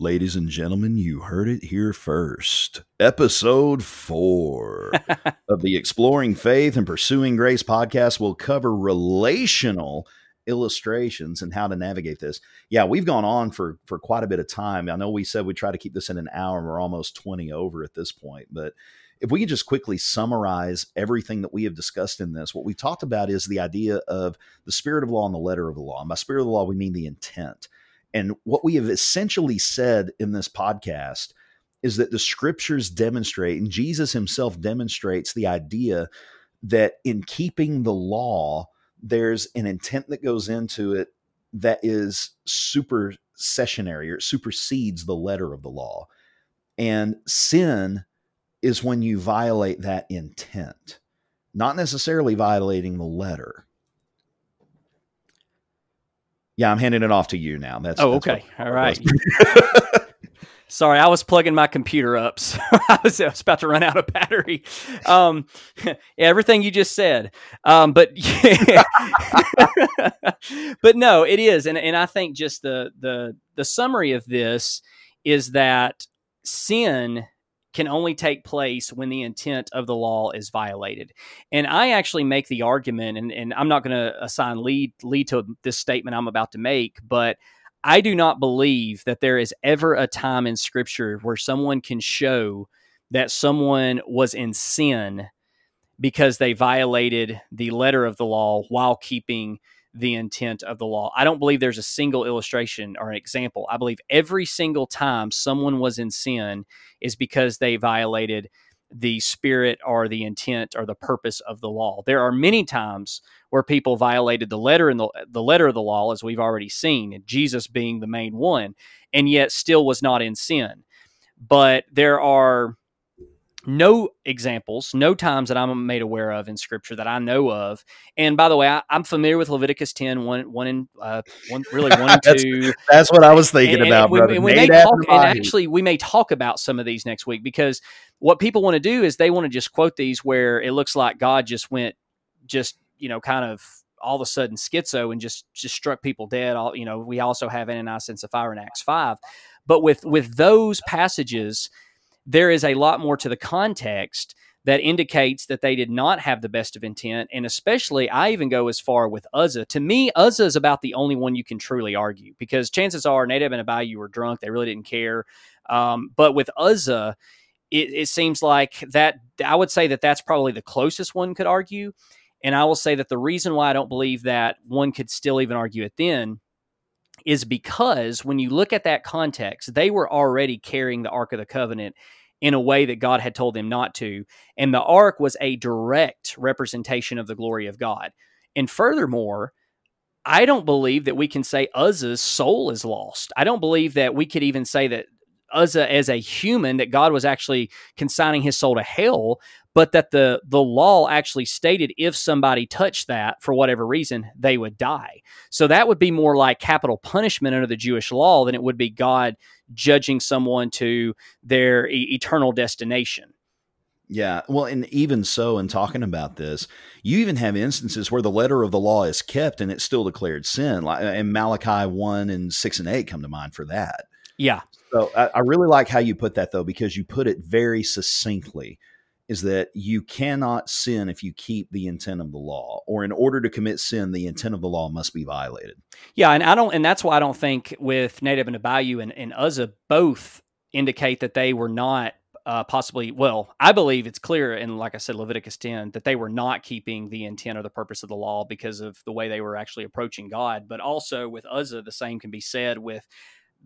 Ladies and gentlemen, you heard it here first. Episode four of the Exploring Faith and Pursuing Grace podcast will cover relational illustrations and how to navigate this. Yeah, we've gone on for for quite a bit of time. I know we said we try to keep this in an hour, and we're almost 20 over at this point. But if we could just quickly summarize everything that we have discussed in this, what we talked about is the idea of the spirit of law and the letter of the law. And by spirit of the law, we mean the intent and what we have essentially said in this podcast is that the scriptures demonstrate, and Jesus himself demonstrates the idea that in keeping the law, there's an intent that goes into it that is supersessionary or supersedes the letter of the law. And sin is when you violate that intent, not necessarily violating the letter. Yeah, I'm handing it off to you now. That's oh, that's okay, all right. Sorry, I was plugging my computer up, so I was, I was about to run out of battery. Um, everything you just said, um, but yeah. but no, it is, and and I think just the the the summary of this is that sin can only take place when the intent of the law is violated. And I actually make the argument, and, and I'm not going to assign lead lead to this statement I'm about to make, but I do not believe that there is ever a time in Scripture where someone can show that someone was in sin because they violated the letter of the law while keeping the intent of the law. I don't believe there's a single illustration or an example. I believe every single time someone was in sin is because they violated the spirit or the intent or the purpose of the law. There are many times where people violated the letter in the, the letter of the law, as we've already seen, Jesus being the main one, and yet still was not in sin. But there are no examples, no times that I'm made aware of in scripture that I know of. And by the way, I, am familiar with Leviticus 10, one, one and uh, one, really one and that's, two. That's what I was thinking and, about, and brother. We, may talk, and actually, we may talk about some of these next week because what people want to do is they want to just quote these where it looks like God just went, just, you know, kind of all of a sudden schizo and just, just struck people dead. All, you know, we also have Ananias and Sapphira in Acts 5. But with, with those passages, there is a lot more to the context that indicates that they did not have the best of intent. And especially, I even go as far with Uzzah. To me, Uzzah is about the only one you can truly argue because chances are Nadab and Abihu were drunk. They really didn't care. Um, but with Uzzah, it, it seems like that I would say that that's probably the closest one could argue. And I will say that the reason why I don't believe that one could still even argue it then is because when you look at that context, they were already carrying the Ark of the Covenant in a way that God had told them not to. And the ark was a direct representation of the glory of God. And furthermore, I don't believe that we can say Uzzah's soul is lost. I don't believe that we could even say that Uzzah as a human, that God was actually consigning his soul to hell, but that the the law actually stated if somebody touched that for whatever reason they would die. So that would be more like capital punishment under the jewish law than it would be god judging someone to their e- eternal destination yeah. Well, and even so, in talking about this, you even have instances where the letter of the law is kept and it's still declared sin. Like, uh, and Malachi 1 and 6 and 8 come to mind for that. Yeah. So I, I really like how you put that, though, because you put it very succinctly is that you cannot sin if you keep the intent of the law, or in order to commit sin, the intent of the law must be violated. Yeah, and I don't, and that's why I don't think with Nadab and Abihu and, and Uzzah both indicate that they were not uh, possibly. Well, I believe it's clear, and like I said, Leviticus ten, that they were not keeping the intent or the purpose of the law because of the way they were actually approaching God. But also with Uzzah, the same can be said with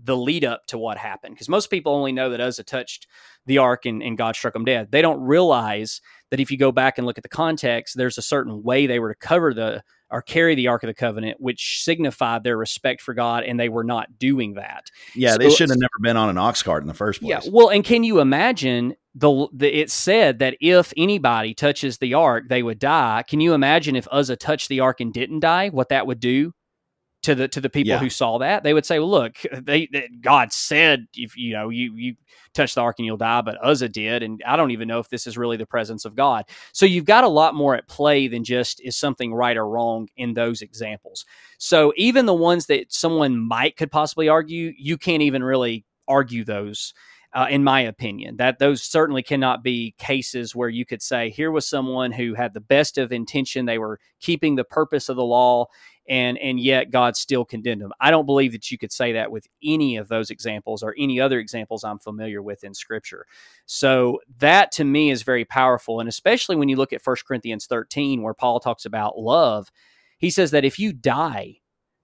the lead up to what happened. Because most people only know that Uzzah touched the ark and, and, God struck him dead. They don't realize that if you go back and look at the context, there's a certain way they were to cover the or carry the Ark of the Covenant, which signified their respect for God, and they were not doing that. Yeah, so, they should have never been on an ox cart in the first place. Yeah, well, and can you imagine the, the it said that if anybody touches the ark, they would die. Can you imagine if Uzzah touched the ark and didn't die? What that would do to the to the people yeah. who saw that they would say well look they, they, god said if you know you you touch the ark and you'll die but uzzah did and i don't even know if this is really the presence of god so you've got a lot more at play than just is something right or wrong in those examples so even the ones that someone might could possibly argue you can't even really argue those uh, in my opinion. That those certainly cannot be cases where you could say here was someone who had the best of intention, they were keeping the purpose of the law, and and yet God still condemned them. I don't believe that you could say that with any of those examples or any other examples I'm familiar with in Scripture. So that to me is very powerful, and especially when you look at 1 Corinthians 13, where Paul talks about love, he says that if you die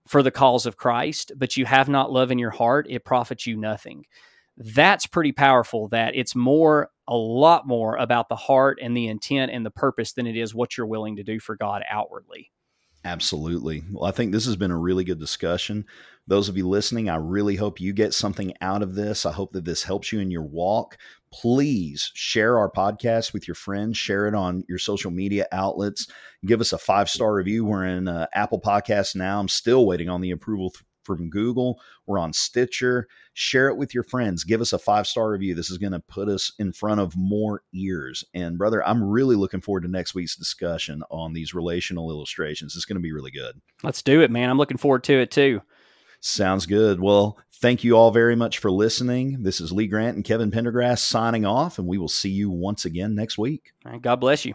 for the cause of Christ, but you have not love in your heart, it profits you nothing that's pretty powerful that it's more a lot more about the heart and the intent and the purpose than it is what you're willing to do for God outwardly. Absolutely. Well, I think this has been a really good discussion. Those of you listening, I really hope you get something out of this. I hope that this helps you in your walk. Please share our podcast with your friends, share it on your social media outlets. Give us a five star review. We're in uh, Apple Podcasts now. I'm still waiting on the approval from Google. We're on Stitcher. Share it with your friends. Give us a five star review. This is going to put us in front of more ears. And, brother, I'm really looking forward to next week's discussion on these relational illustrations. It's going to be really good. Let's do it, man. I'm looking forward to it too. Sounds good. Well, Thank you all very much for listening. This is Lee Grant and Kevin Pendergrass signing off, and we will see you once again next week. God bless you.